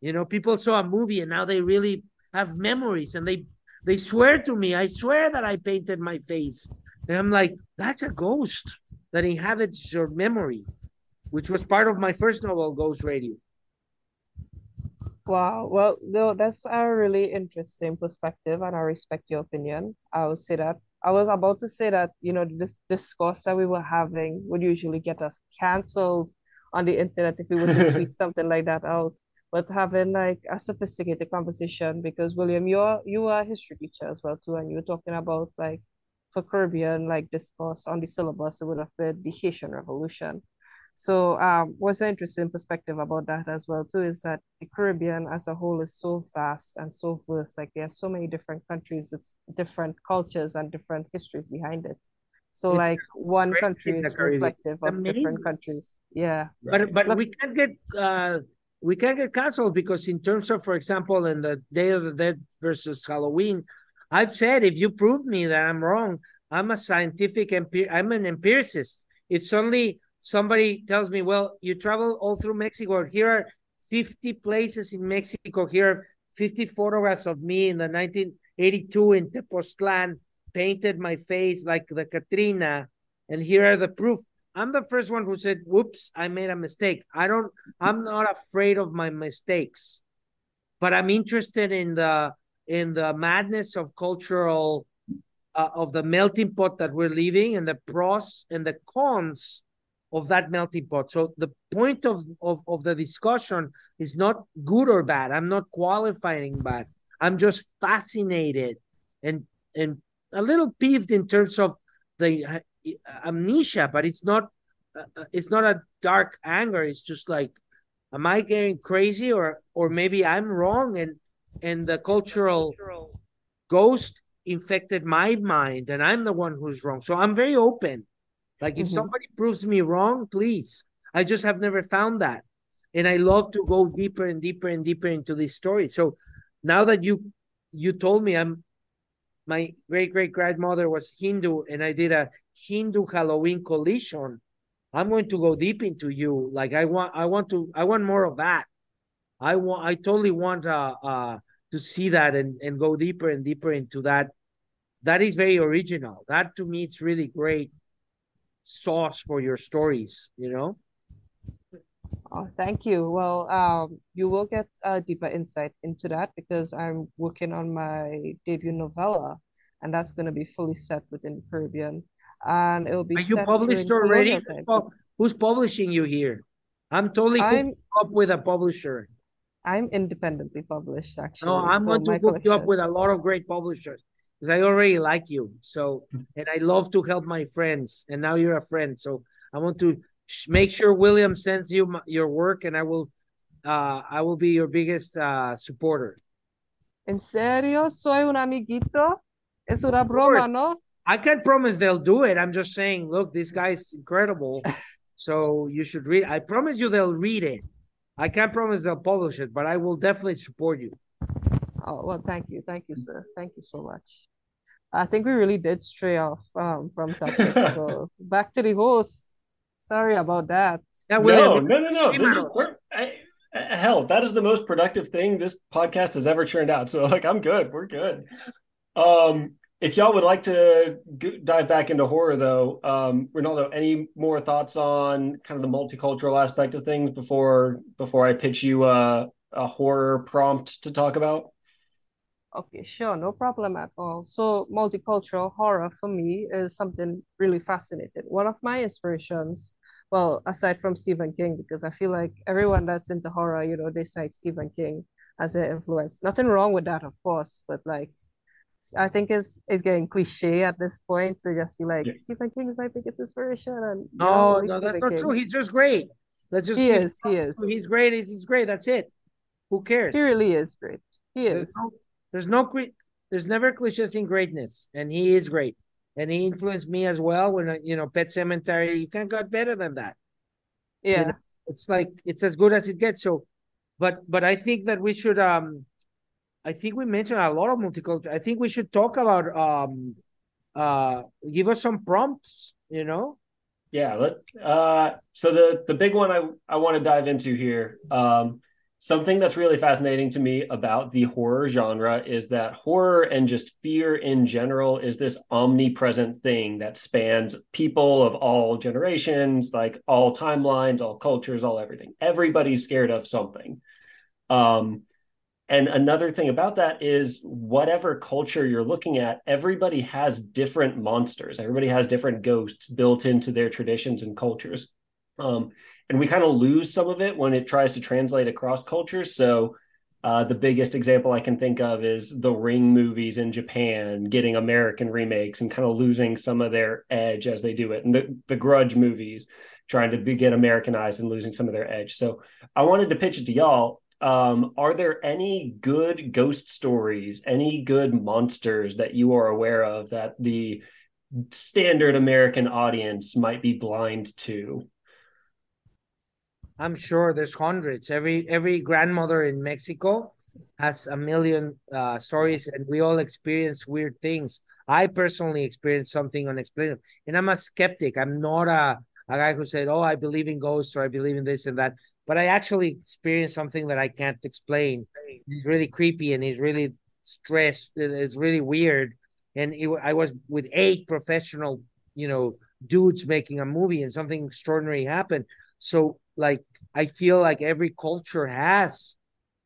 You know, people saw a movie and now they really have memories and they they swear to me, I swear that I painted my face. And I'm like, that's a ghost that inhabits your memory, which was part of my first novel, Ghost Radio. Wow. Well, no, that's a really interesting perspective, and I respect your opinion. I would say that. I was about to say that, you know, this discourse that we were having would usually get us canceled on the internet if we were to tweet something like that out. But having like a sophisticated conversation, because William, you're you are a history teacher as well too, and you were talking about like for Caribbean like discourse on the syllabus, it would have been the Haitian Revolution. So um, what's an interesting perspective about that as well too is that the Caribbean as a whole is so vast and so diverse. Like there are so many different countries with different cultures and different histories behind it. So it's, like one country is reflective of amazing. different countries. Yeah. But but, but we can't get uh, we can't get canceled because in terms of, for example, in the Day of the Dead versus Halloween, I've said if you prove me that I'm wrong, I'm a scientific empir- I'm an empiricist. It's only somebody tells me, well, you travel all through Mexico. Here are 50 places in Mexico. Here are 50 photographs of me in the 1982 in Tepoztlan, painted my face like the Catrina. And here are the proof. I'm the first one who said, whoops, I made a mistake. I don't, I'm not afraid of my mistakes, but I'm interested in the, in the madness of cultural, uh, of the melting pot that we're living and the pros and the cons of that melting pot. So the point of, of, of the discussion is not good or bad. I'm not qualifying bad. I'm just fascinated and and a little peeved in terms of the uh, amnesia, but it's not uh, it's not a dark anger. It's just like, am I getting crazy or or maybe I'm wrong and and the cultural ghost infected my mind and I'm the one who's wrong. So I'm very open like if mm-hmm. somebody proves me wrong, please. I just have never found that. And I love to go deeper and deeper and deeper into this story. So now that you you told me I'm my great great grandmother was Hindu and I did a Hindu Halloween collision, I'm going to go deep into you. Like I want I want to I want more of that. I want I totally want uh uh to see that and, and go deeper and deeper into that. That is very original. That to me it's really great sauce for your stories, you know? Oh, thank you. Well, um, you will get a deeper insight into that because I'm working on my debut novella, and that's going to be fully set within the Caribbean, and it will be. Are you published already? Who's, who's, publishing you here? I'm totally I'm, up with a publisher. I'm independently published, actually. No, I'm so going to hook collection. you up with a lot of great publishers because I already like you. So, and I love to help my friends. And now you're a friend. So I want to make sure William sends you my, your work, and I will, uh, I will be your biggest uh, supporter. ¿En serio? Soy un amiguito? Es una broma, ¿no? I can't promise they'll do it. I'm just saying, look, this guy's incredible. so you should read. I promise you they'll read it. I can't promise they'll publish it, but I will definitely support you. Oh well, thank you, thank you, sir. Thank you so much. I think we really did stray off um, from topic. so back to the host. Sorry about that. Yeah, no, no, no, no. This is I, hell. That is the most productive thing this podcast has ever turned out. So like, I'm good. We're good. Um, if y'all would like to g- dive back into horror, though, um, Ronaldo, any more thoughts on kind of the multicultural aspect of things before before I pitch you a, a horror prompt to talk about? Okay, sure, no problem at all. So multicultural horror for me is something really fascinating. One of my inspirations, well, aside from Stephen King, because I feel like everyone that's into horror, you know, they cite Stephen King as their influence. Nothing wrong with that, of course, but like I think it's it's getting cliche at this point to just be like yeah. Stephen King is my biggest inspiration. And no, no, that's not King. true. He's just great. Let's just he is. He is. He's great. He's, he's great. That's it. Who cares? He really is great. He is. No, there's no there's never cliches in greatness, and he is great, and he influenced me as well. When you know Pet Sematary, you can't get better than that. Yeah, you know, it's like it's as good as it gets. So, but but I think that we should um, I think we mentioned a lot of multicultural. I think we should talk about um, uh, give us some prompts. You know. Yeah. Let uh, so the the big one I I want to dive into here um something that's really fascinating to me about the horror genre is that horror and just fear in general is this omnipresent thing that spans people of all generations, like all timelines, all cultures, all everything. Everybody's scared of something. Um, and another thing about that is whatever culture you're looking at, everybody has different monsters. Everybody has different ghosts built into their traditions and cultures. Um, and we kind of lose some of it when it tries to translate across cultures. So uh, the biggest example I can think of is the Ring movies in Japan getting American remakes and kind of losing some of their edge as they do it, and the the Grudge movies trying to be, get Americanized and losing some of their edge. So I wanted to pitch it to y'all. Um, are there any good ghost stories, any good monsters that you are aware of that the standard American audience might be blind to? I'm sure there's hundreds. Every every grandmother in Mexico has a million uh, stories, and we all experience weird things. I personally experienced something unexplainable, and I'm a skeptic. I'm not a a guy who said, "Oh, I believe in ghosts" or "I believe in this and that." But I actually experienced something that I can't explain. It's really creepy, and it's really stressed. It's really weird, and it, I was with eight professional, you know, dudes making a movie, and something extraordinary happened. So like I feel like every culture has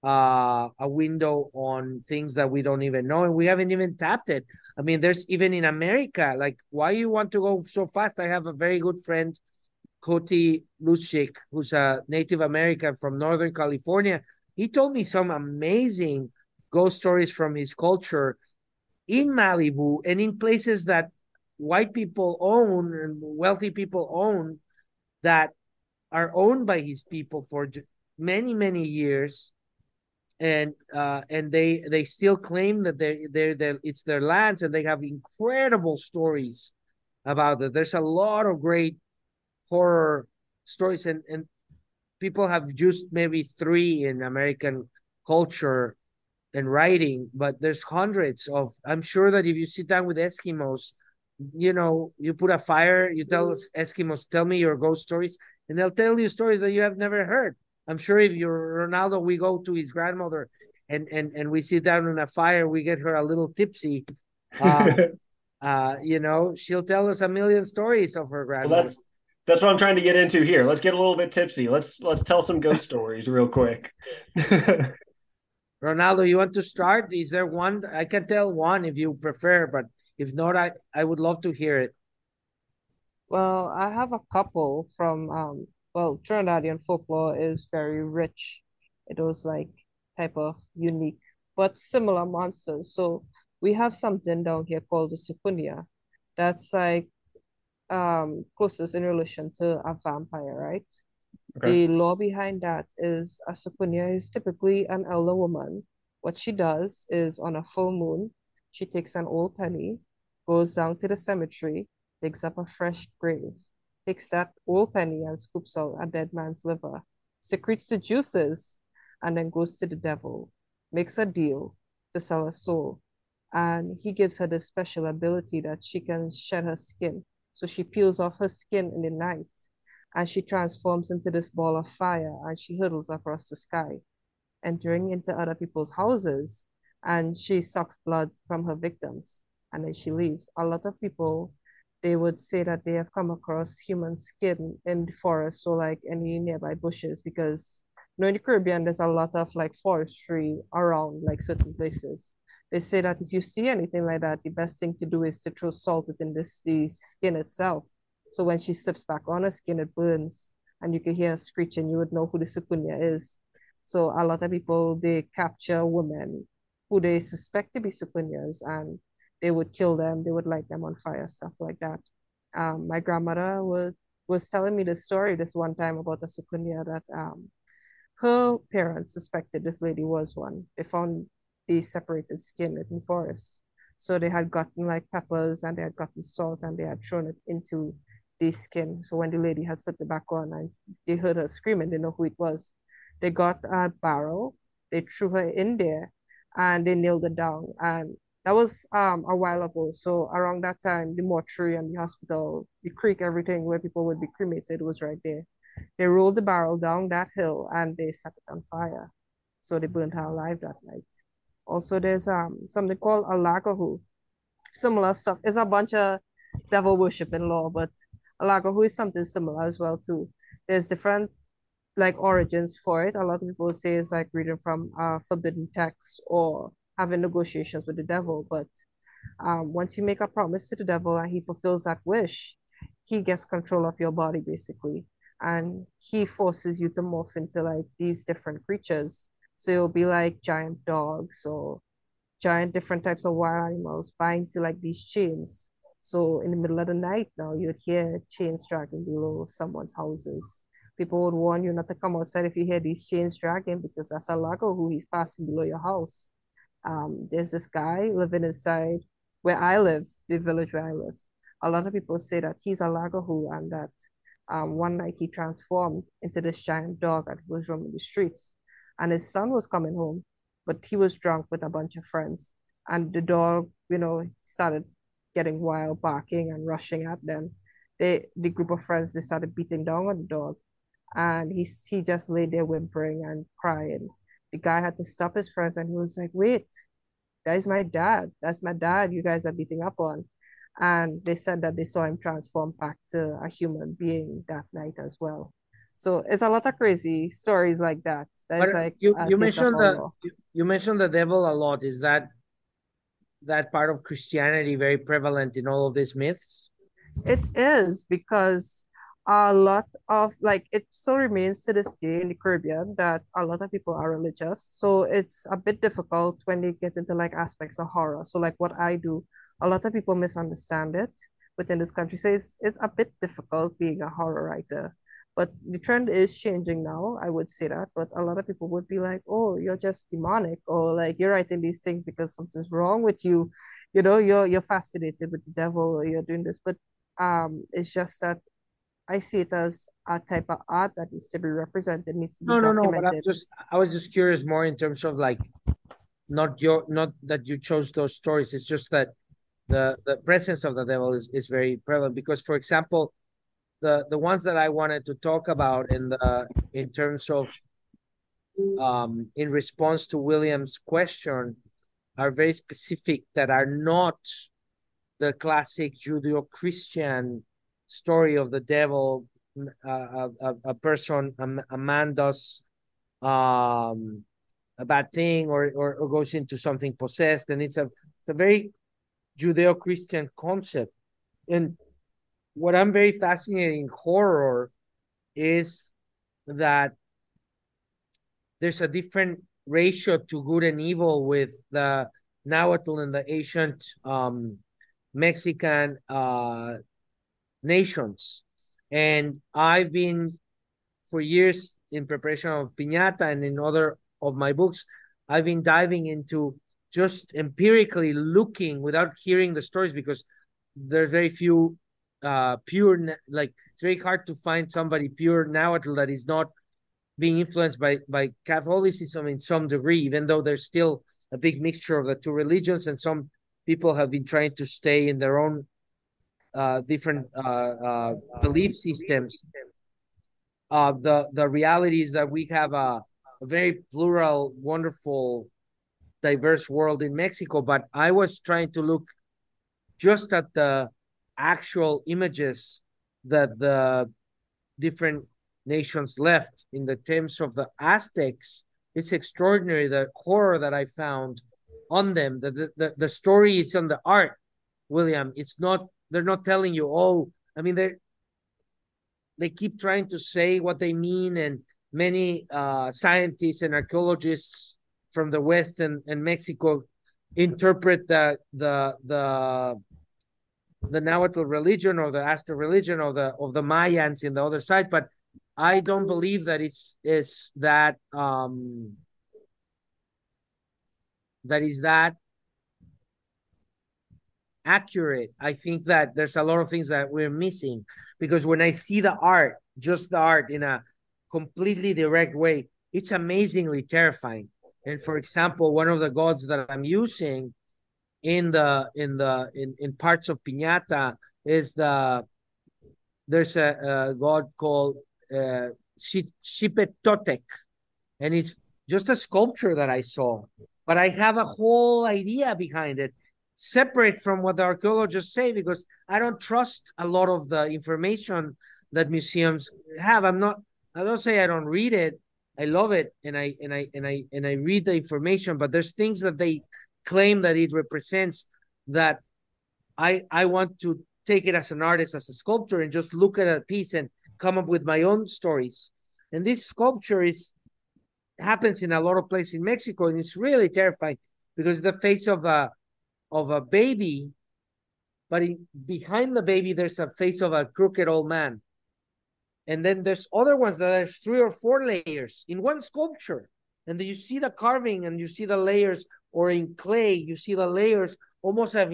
uh, a window on things that we don't even know and we haven't even tapped it. I mean, there's even in America, like why you want to go so fast? I have a very good friend, Koti Luchik, who's a Native American from Northern California. He told me some amazing ghost stories from his culture in Malibu and in places that white people own and wealthy people own that are owned by his people for many many years and uh, and they they still claim that they're, they're, they're it's their lands and they have incredible stories about it. There's a lot of great horror stories and and people have just maybe three in american culture and writing but there's hundreds of i'm sure that if you sit down with eskimos you know you put a fire you tell eskimos tell me your ghost stories and they'll tell you stories that you have never heard. I'm sure if you're Ronaldo, we go to his grandmother and and and we sit down in a fire, we get her a little tipsy. Uh, uh, you know, she'll tell us a million stories of her grandmother. Well, that's that's what I'm trying to get into here. Let's get a little bit tipsy. Let's let's tell some ghost stories real quick. Ronaldo, you want to start? Is there one? I can tell one if you prefer, but if not, I I would love to hear it. Well, I have a couple from um well, Trinidadian folklore is very rich. It was like type of unique but similar monsters. So we have something down here called the Soucouyant. That's like um closest in relation to a vampire, right? Okay. The law behind that is a Soucouyant is typically an elder woman. What she does is on a full moon, she takes an old penny, goes down to the cemetery, digs up a fresh grave, takes that old penny and scoops out a dead man's liver, secretes the juices, and then goes to the devil, makes a deal to sell a soul. And he gives her the special ability that she can shed her skin. So she peels off her skin in the night and she transforms into this ball of fire and she hurtles across the sky, entering into other people's houses and she sucks blood from her victims and then she leaves. A lot of people they would say that they have come across human skin in the forest or like any nearby bushes because you know in the Caribbean there's a lot of like forestry around like certain places. They say that if you see anything like that, the best thing to do is to throw salt within this the skin itself. So when she steps back on her skin, it burns and you can hear a screech and you would know who the Soucouyant is. So a lot of people they capture women who they suspect to be Soucouyants and they would kill them, they would light them on fire, stuff like that. Um, my grandmother would, was telling me the story this one time about a Soucouyant that um, her parents suspected this lady was one. They found the separated skin in the forest. So they had gotten like peppers and they had gotten salt and they had thrown it into the skin. So when the lady had slipped it back on and they heard her screaming, they know who it was. They got a barrel, they threw her in there and they nailed it down. And that was um a while ago. So around that time, the mortuary and the hospital, the creek, everything where people would be cremated was right there. They rolled the barrel down that hill and they set it on fire. so they burned her alive that night. Also, there's um something called a Lagahoo. Similar stuff. It's a bunch of devil worship in law, but a Lagahoo is something similar as well too. There's different like origins for it. A lot of people say it's like reading from a forbidden text or having negotiations with the devil. But um, once you make a promise to the devil and he fulfills that wish, he gets control of your body basically. And he forces you to morph into like these different creatures. So it'll be like giant dogs or giant different types of wild animals bind to like these chains. So in the middle of the night now, you'd hear chains dragging below someone's houses people would warn you not to come outside if you hear these chains dragging because that's a Lagahoo he's passing below your house. Um, there's this guy living inside where I live, the village where I live. A lot of people say that he's a Lagahoo and that um, one night he transformed into this giant dog that was roaming the streets. And his son was coming home, but he was drunk with a bunch of friends. And the dog, you know, started getting wild, barking and rushing at them. They, the group of friends, they started beating down on the dog and he he just lay there whimpering and crying. The guy had to stop his friends, and he was like, "Wait, that is my dad. That's my dad. You guys are beating up on." And they said that they saw him transform back to a human being that night as well. So it's a lot of crazy stories like that. That's like you, you mentioned the you mentioned the devil a lot. Is that that part of Christianity very prevalent in all of these myths? It is because a lot of like it still remains to this day in the Caribbean that a lot of people are religious. So it's a bit difficult when they get into like aspects of horror. So like what I do, a lot of people misunderstand it within this country. So it's it's a bit difficult being a horror writer. But the trend is changing now, I would say that. But a lot of people would be like, oh, you're just demonic, or like you're writing these things because something's wrong with you. You know, you're you're fascinated with the devil or you're doing this. But um it's just that I see it as a type of art that needs to be represented, needs to be no, documented. No, no, but I'm just I was just curious more in terms of like not your not that you chose those stories. It's just that the the presence of the devil is, is very prevalent because for example the the ones that I wanted to talk about in the in terms of um in response to William's question are very specific that are not the classic Judeo-Christian story of the devil uh, a, a person a, a man does um a bad thing or, or, or goes into something possessed and it's a, a very judeo-christian concept. And what i'm very fascinated in horror is that there's a different ratio to good and evil with the Nahuatl and the ancient um, Mexican uh, nations. And I've been for years in preparation of Piñata and in other of my books, I've been diving into just empirically looking without hearing the stories because there's very few uh pure like it's very hard to find somebody pure Nahuatl that is not being influenced by by Catholicism in some degree, even though there's still a big mixture of the two religions, and some people have been trying to stay in their own uh, different uh, uh, belief systems. The the reality is that we have a, a very plural, wonderful, diverse world in Mexico. But I was trying to look just at the actual images that the different nations left in the terms of the Aztecs. It's extraordinary the horror that I found on them. The, the, the story is on the art, William. It's not they're not telling you, oh, I mean, they're they keep trying to say what they mean, and many uh, scientists and archaeologists from the West and, and Mexico interpret the the the the Nahuatl religion or the Aztec religion or the of the Mayans in the other side, but I don't believe that it's is that um that is that accurate. I think that there's a lot of things that we're missing because when I see the art, just the art in a completely direct way, it's amazingly terrifying. And for example, one of the gods that I'm using in the in the in, in parts of piñata is the there's a, a god called uh, Xipe Totec, and it's just a sculpture that I saw, but I have a whole idea behind it, separate from what the archaeologists say, because I don't trust a lot of the information that museums have. I'm not. I don't say I don't read it. I love it, and I and I and I and I read the information. But there's things that they claim that it represents that I I want to take it as an artist, as a sculptor, and just look at a piece and come up with my own stories. And this sculpture is happens in a lot of places in Mexico, and it's really terrifying because the face of a of a baby, but in, behind the baby there's a face of a crooked old man, and then there's other ones that there's three or four layers in one sculpture, and you see the carving and you see the layers, or in clay you see the layers almost as,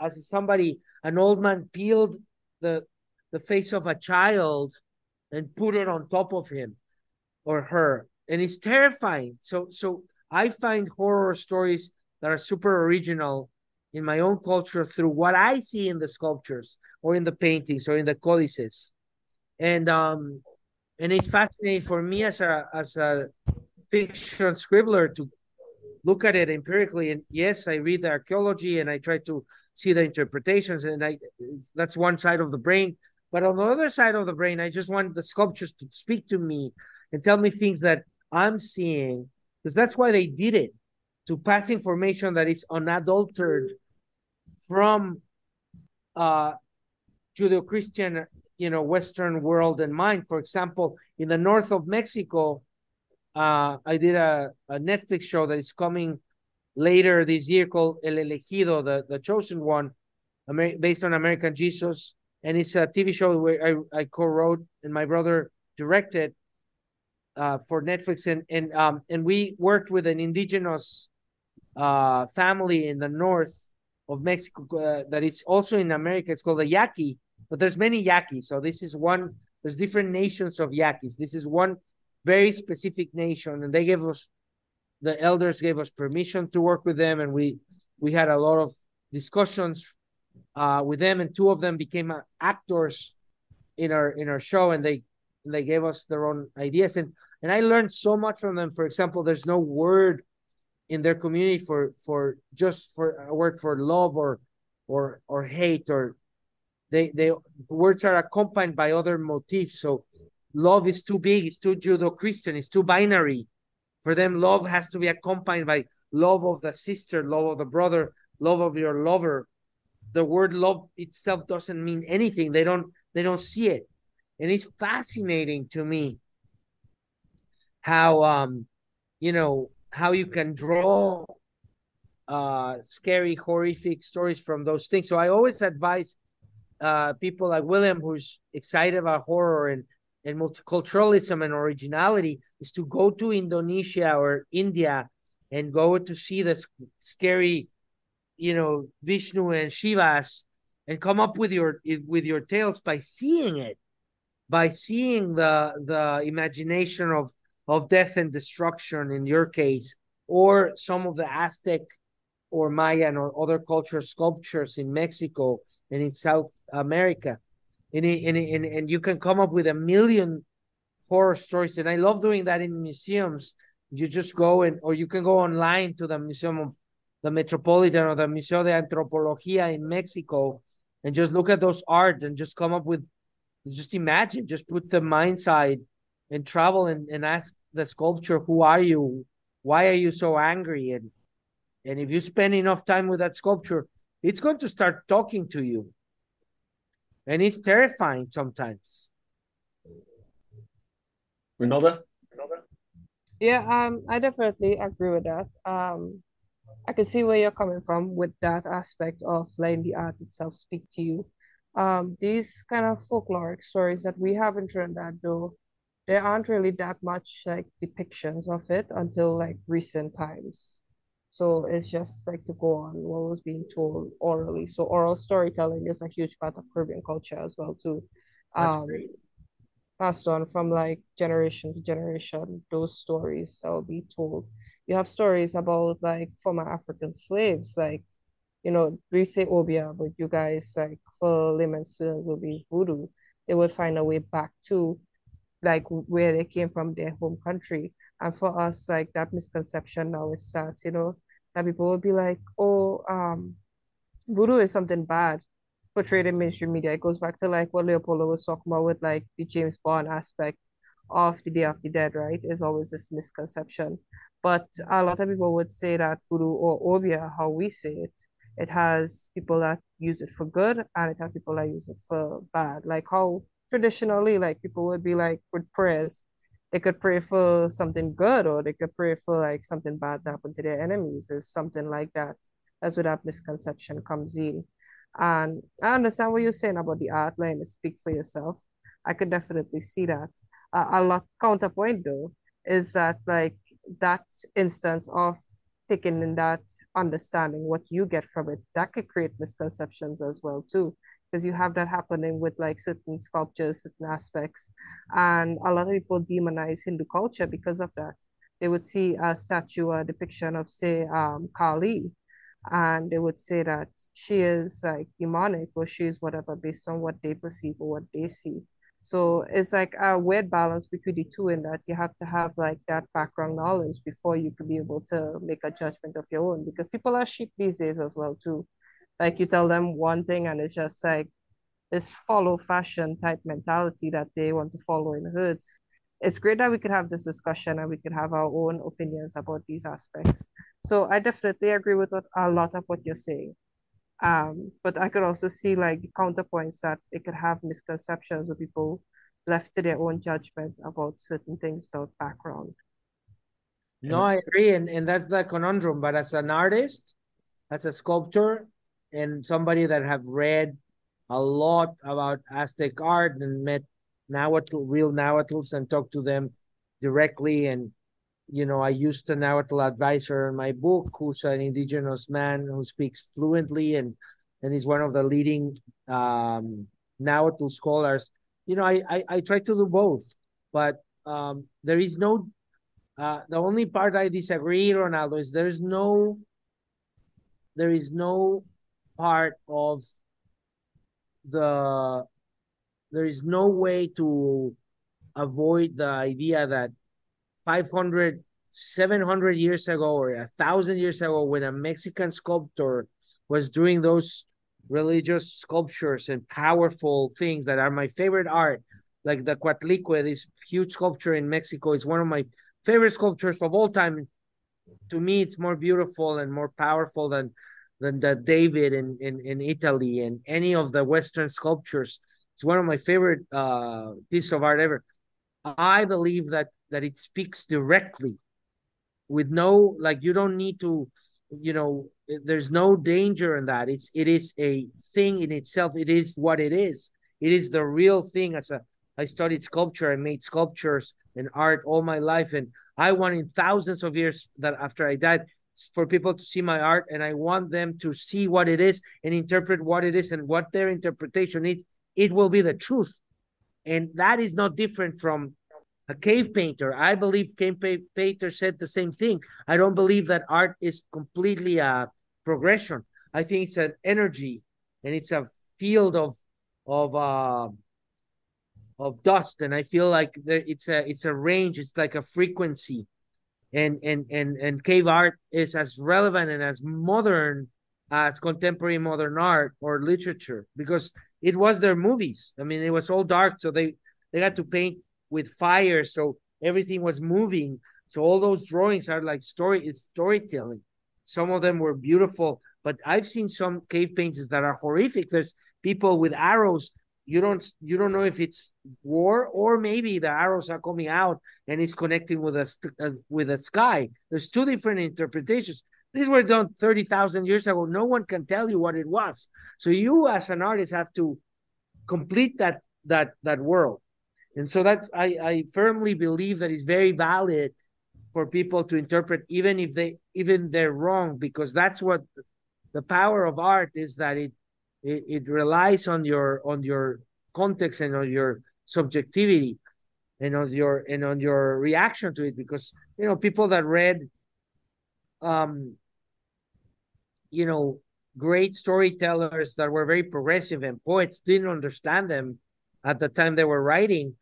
as somebody an old man peeled the the face of a child and put it on top of him or her. And it's terrifying. So so i find horror stories that are super original in my own culture through what i see in the sculptures or in the paintings or in the codices. And um and it's fascinating for me as a as a fiction scribbler to look at it empirically. And yes i read the archaeology and i try to see the interpretations and i that's one side of the brain. But on the other side of the brain i just want the sculptures to speak to me and tell me things that i'm seeing because that's why they did it to pass information that is unadulterated from uh judeo-christian you know western world and mind for example in the north of mexico uh i did a, a netflix show that is coming later this year called El Elegido, the, the chosen one, Amer- based on American Jesus. And it's a TV show where I, I co-wrote and my brother directed uh, for Netflix. And and um and we worked with an indigenous uh, family in the north of Mexico uh, that is also in America. It's called the Yaqui, but there's many Yaquis. So this is one. There's different nations of Yaquis. This is one very specific nation, and they gave us the elders gave us permission to work with them, and we we had a lot of discussions uh, with them, and two of them became uh, actors in our in our show, and they they gave us their own ideas, and and I learned so much from them. For example, there's no word in their community for for just for a word for love or or or hate or they they words are accompanied by other motifs. So love is too big, it's too Judeo-Christian, it's too binary for them, love has to be accompanied by love of the sister, love of the brother, love of your lover. The word love itself doesn't mean anything. They don't they don't see it. And it's fascinating to me how um you know how you can draw uh scary horrific stories from those things. So I always advise uh people like William who's excited about horror and and multiculturalism and originality is to go to Indonesia or India and go to see the scary, you know, Vishnu and Shivas and come up with your with your tales by seeing it, by seeing the the imagination of of death and destruction in your case, or some of the Aztec or Mayan or other culture sculptures in Mexico and in South America. And, and, and, and you can come up with a million horror stories. And i love doing that in museums. You just go and or you can go online to the museum of the metropolitan or the museo de antropología in mexico and just look at those art and just come up with just imagine just put the mind side and travel and, and ask the sculpture who are you why are you so angry and and if you spend enough time with that sculpture it's going to start talking to you and it's terrifying sometimes. Ronaldo? Yeah, um, I definitely agree with that. Um, I can see where you're coming from with that aspect of letting the art itself speak to you. Um, these kind of folkloric stories that we have in Trinidad, though, there aren't really that much like depictions of it until like recent times. So it's just like to go on what was being told orally. So oral storytelling is a huge part of Caribbean culture as well too. Um, passed on from like generation to generation, those stories that will be told. You have stories about like former African slaves, like, you know, we say Obeah, but you guys like for layman students will be voodoo. They would find a way back to like where they came from, their home country. And for us, like that misconception now is starts, you know, that people will be like, oh, um, voodoo is something bad portrayed in mainstream media. It goes back to like what Leopoldo was talking about with like the James Bond aspect of the Day of the Dead, right? Is always this misconception. But a lot of people would say that voodoo or Obeah, how we say it, it has people that use it for good and it has people that use it for bad. Like how traditionally, like people would be like with prayers, they could pray for something good or they could pray for like something bad to happen to their enemies, is something like that. That's where that misconception comes in. And I understand what you're saying about the art line, speak for yourself. I could definitely see that. Uh, a lot counterpoint though is that like that instance of taking in that understanding what you get from it. That could create misconceptions as well too because you have that happening with like certain sculptures certain aspects and a lot of people demonize hindu culture because of that. They would see a statue a depiction of say um kali and they would say that she is like demonic or she is whatever based on what they perceive or what they see so it's like a weird balance between the two in that you have to have like that background knowledge before you could be able to make a judgment of your own because people are sheep these days as well too. Like you tell them one thing and it's just like this follow fashion type mentality that they want to follow in hoods. It's great that we could have this discussion and we could have our own opinions about these aspects. So I definitely agree with what, a lot of what you're saying. Um, but I could also see like counterpoints that it could have misconceptions of people left to their own judgment about certain things without background. No, I agree, and, and that's the conundrum. But as an artist, as a sculptor, and somebody that have read a lot about Aztec art and met Nahuatl, real Nahuatls, and talked to them directly and you know, I used a Nahuatl advisor in my book, who's an indigenous man who speaks fluently and and is one of the leading um, Nahuatl scholars. You know, I, I, I try to do both, but um, there is no. Uh, the only part I disagree, Ronaldo, is there's no. There is no part of the. There is no way to avoid the idea that 500, 700 years ago or a thousand years ago when a Mexican sculptor was doing those religious sculptures and powerful things that are my favorite art, like the Coatlicue, this huge sculpture in Mexico, is one of my favorite sculptures of all time. To me, it's more beautiful and more powerful than than the David in, in, in Italy and any of the Western sculptures. It's one of my favorite uh, piece of art ever. I believe that that it speaks directly with no like you don't need to you know there's no danger in that. It's it is a thing in itself. It is what it is. It is the real thing. As a i studied sculpture i made sculptures and art all my life and i want in thousands of years that after i died for people to see my art and i want them to see what it is and interpret what it is and what their interpretation is it will be the truth. And that is not different from a cave painter. I believe cave painter said the same thing. I don't believe that art is completely a progression. I think it's an energy and it's a field of of uh of dust and I feel like there, it's a it's a range, it's like a frequency. And and and and cave art is as relevant and as modern as contemporary modern art or literature because it was their movies. I mean, it was all dark, so they they had to paint with fire, so everything was moving. So all those drawings are like story, it's storytelling. Some of them were beautiful, but I've seen some cave paintings that are horrific. There's people with arrows. You don't you don't know if it's war or maybe the arrows are coming out and it's connecting with a uh, with the sky. There's two different interpretations. These were done thirty thousand years ago. No one can tell you what it was. So you, as an artist, have to complete that that that world. And so that I, I firmly believe that it's very valid for people to interpret, even if they even they're wrong, because that's what the power of art is that it it, it relies on your on your context and on your subjectivity and on your and on your reaction to it. Because you know people that read um you know great storytellers that were very progressive and poets didn't understand them at the time they were writing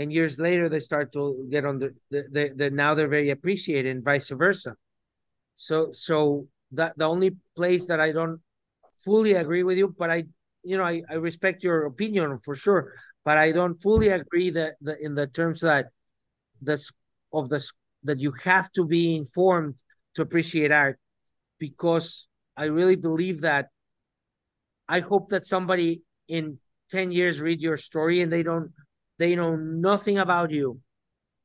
and years later they start to get on the, the, the, the now they're very appreciated and vice versa. So so that the only place that i don't fully agree with you but i you know i, I respect your opinion for sure but i don't fully agree that the in the terms that this of the that you have to be informed to appreciate art because i really believe that i hope that somebody in 10 years read your story and they don't they know nothing about you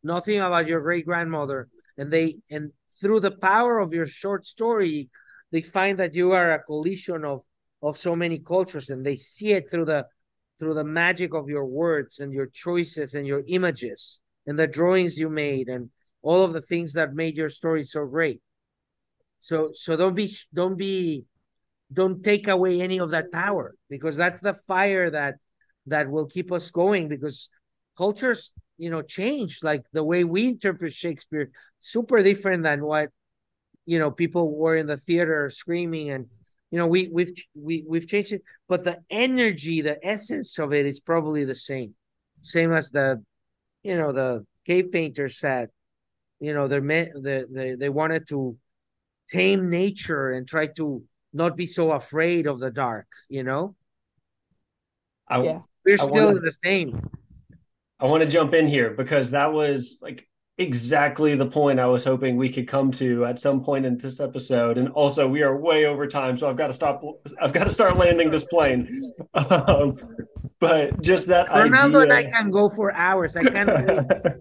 nothing about your great grandmother and they and through the power of your short story they find that you are a collision of of so many cultures and they see it through the through the magic of your words and your choices and your images and the drawings you made and all of the things that made your story so great. So so don't be don't be don't take away any of that power because that's the fire that that will keep us going because cultures you know change. Like the way we interpret shakespeare super different than what you know people were in the theater screaming and you know we we've we, we've changed it. But the energy the essence of it is probably the same. Same as the you know the cave painters said you know they're meant they, they they wanted to tame nature and try to not be so afraid of the dark you know? I, Yeah. we're I still wanna- the same I want to jump in here because that was like exactly the point I was hoping we could come to at some point in this episode. And also, we are way over time, so I've got to stop. I've got to start landing this plane. Um, but just that ronaldo and i can go for hours i can't wait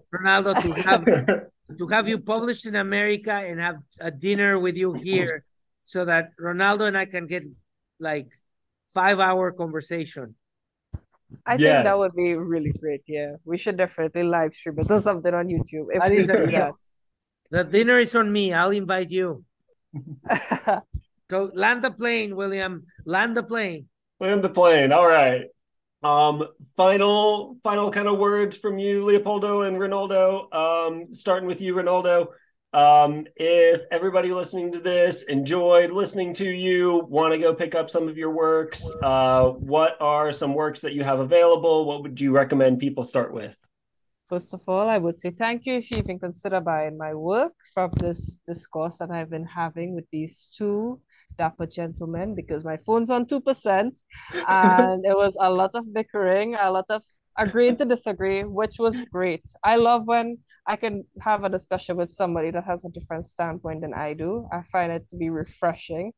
ronaldo to have to have you published in America and have a dinner with you here so that Ronaldo and I can get like five hour conversation. I think that would be really great. Yeah, we should definitely live stream it. Do something on YouTube if That we do deal. The dinner is on me. I'll invite you. that. So land the plane, William. Land the plane. Land the plane. All right. Um, final, final kind of words from you, Leopoldo and Ronaldo. Um, starting with you, Ronaldo. Um, if everybody listening to this enjoyed listening to you, want to go pick up some of your works, uh, what are some works that you have available? What would you recommend people start with? First of all, I would say thank you if you even consider buying my work from this discourse that I've been having with these two dapper gentlemen because my phone's on 2% and it was a lot of bickering, a lot of agreeing to disagree, which was great. I love when I can have a discussion with somebody that has a different standpoint than I do. I find it to be refreshing.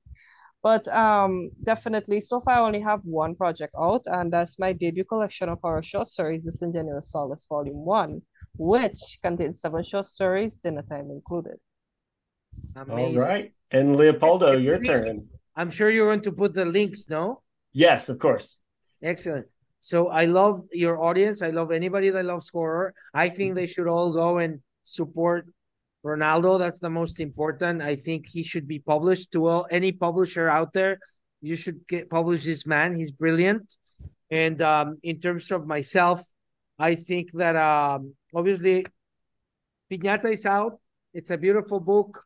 But um, definitely, so far I only have one project out, and that's my debut collection of horror short stories, Disingenuous Solace Volume 1, which contains seven short stories, dinner time included. All Amazing. right. And Leopoldo, your turn. I'm sure you're going to put the links, no? Yes, of course. Excellent. So I love your audience. I love anybody that loves horror. I think they should all go and support Ronaldo. That's the most important. I think he should be published to all any publisher out there. You should get publish this man. He's brilliant. And um, in terms of myself, I think that um, obviously Piñata is out. It's a beautiful book.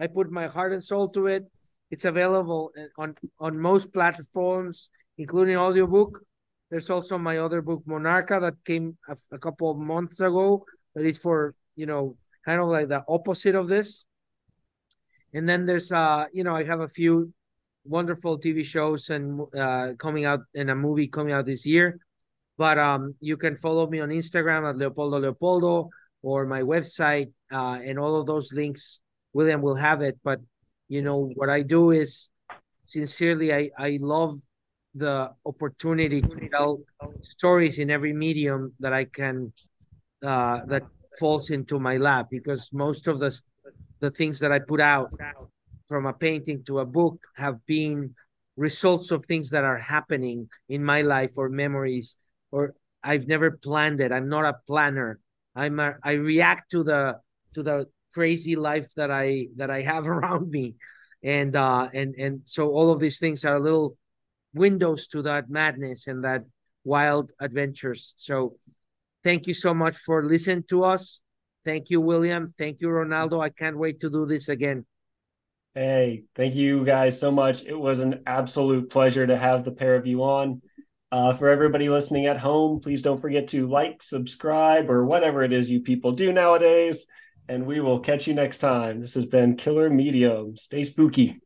I put my heart and soul to it. It's available on on most platforms, including audiobook. There's also my other book, Monarca, that came a, a couple of months ago. That is for you know kind of like the opposite of this. And then there's uh you know I have a few wonderful TV shows and uh coming out and a movie coming out this year. But um you can follow me on Instagram at Leopoldo Leopoldo or my website uh and all of those links. William will have it. But you know what I do is sincerely I I love the opportunity to tell stories in every medium that I can uh, that falls into my lap because most of the the things that I put out from a painting to a book have been results of things that are happening in my life or memories or I've never planned it. I'm not a planner. I'm a, I react to the to the crazy life that I that I have around me. And uh and and so all of these things are a little windows to that madness and that wild adventures. So thank you so much for listening to us. Thank you, William. Thank you, Ronaldo. I can't wait to do this again. Hey, thank you guys so much. It was an absolute pleasure to have the pair of you on. Uh, for everybody listening at home, please don't forget to like, subscribe, or whatever it is you people do nowadays. And we will catch you next time. This has been Killer Medium. Stay spooky.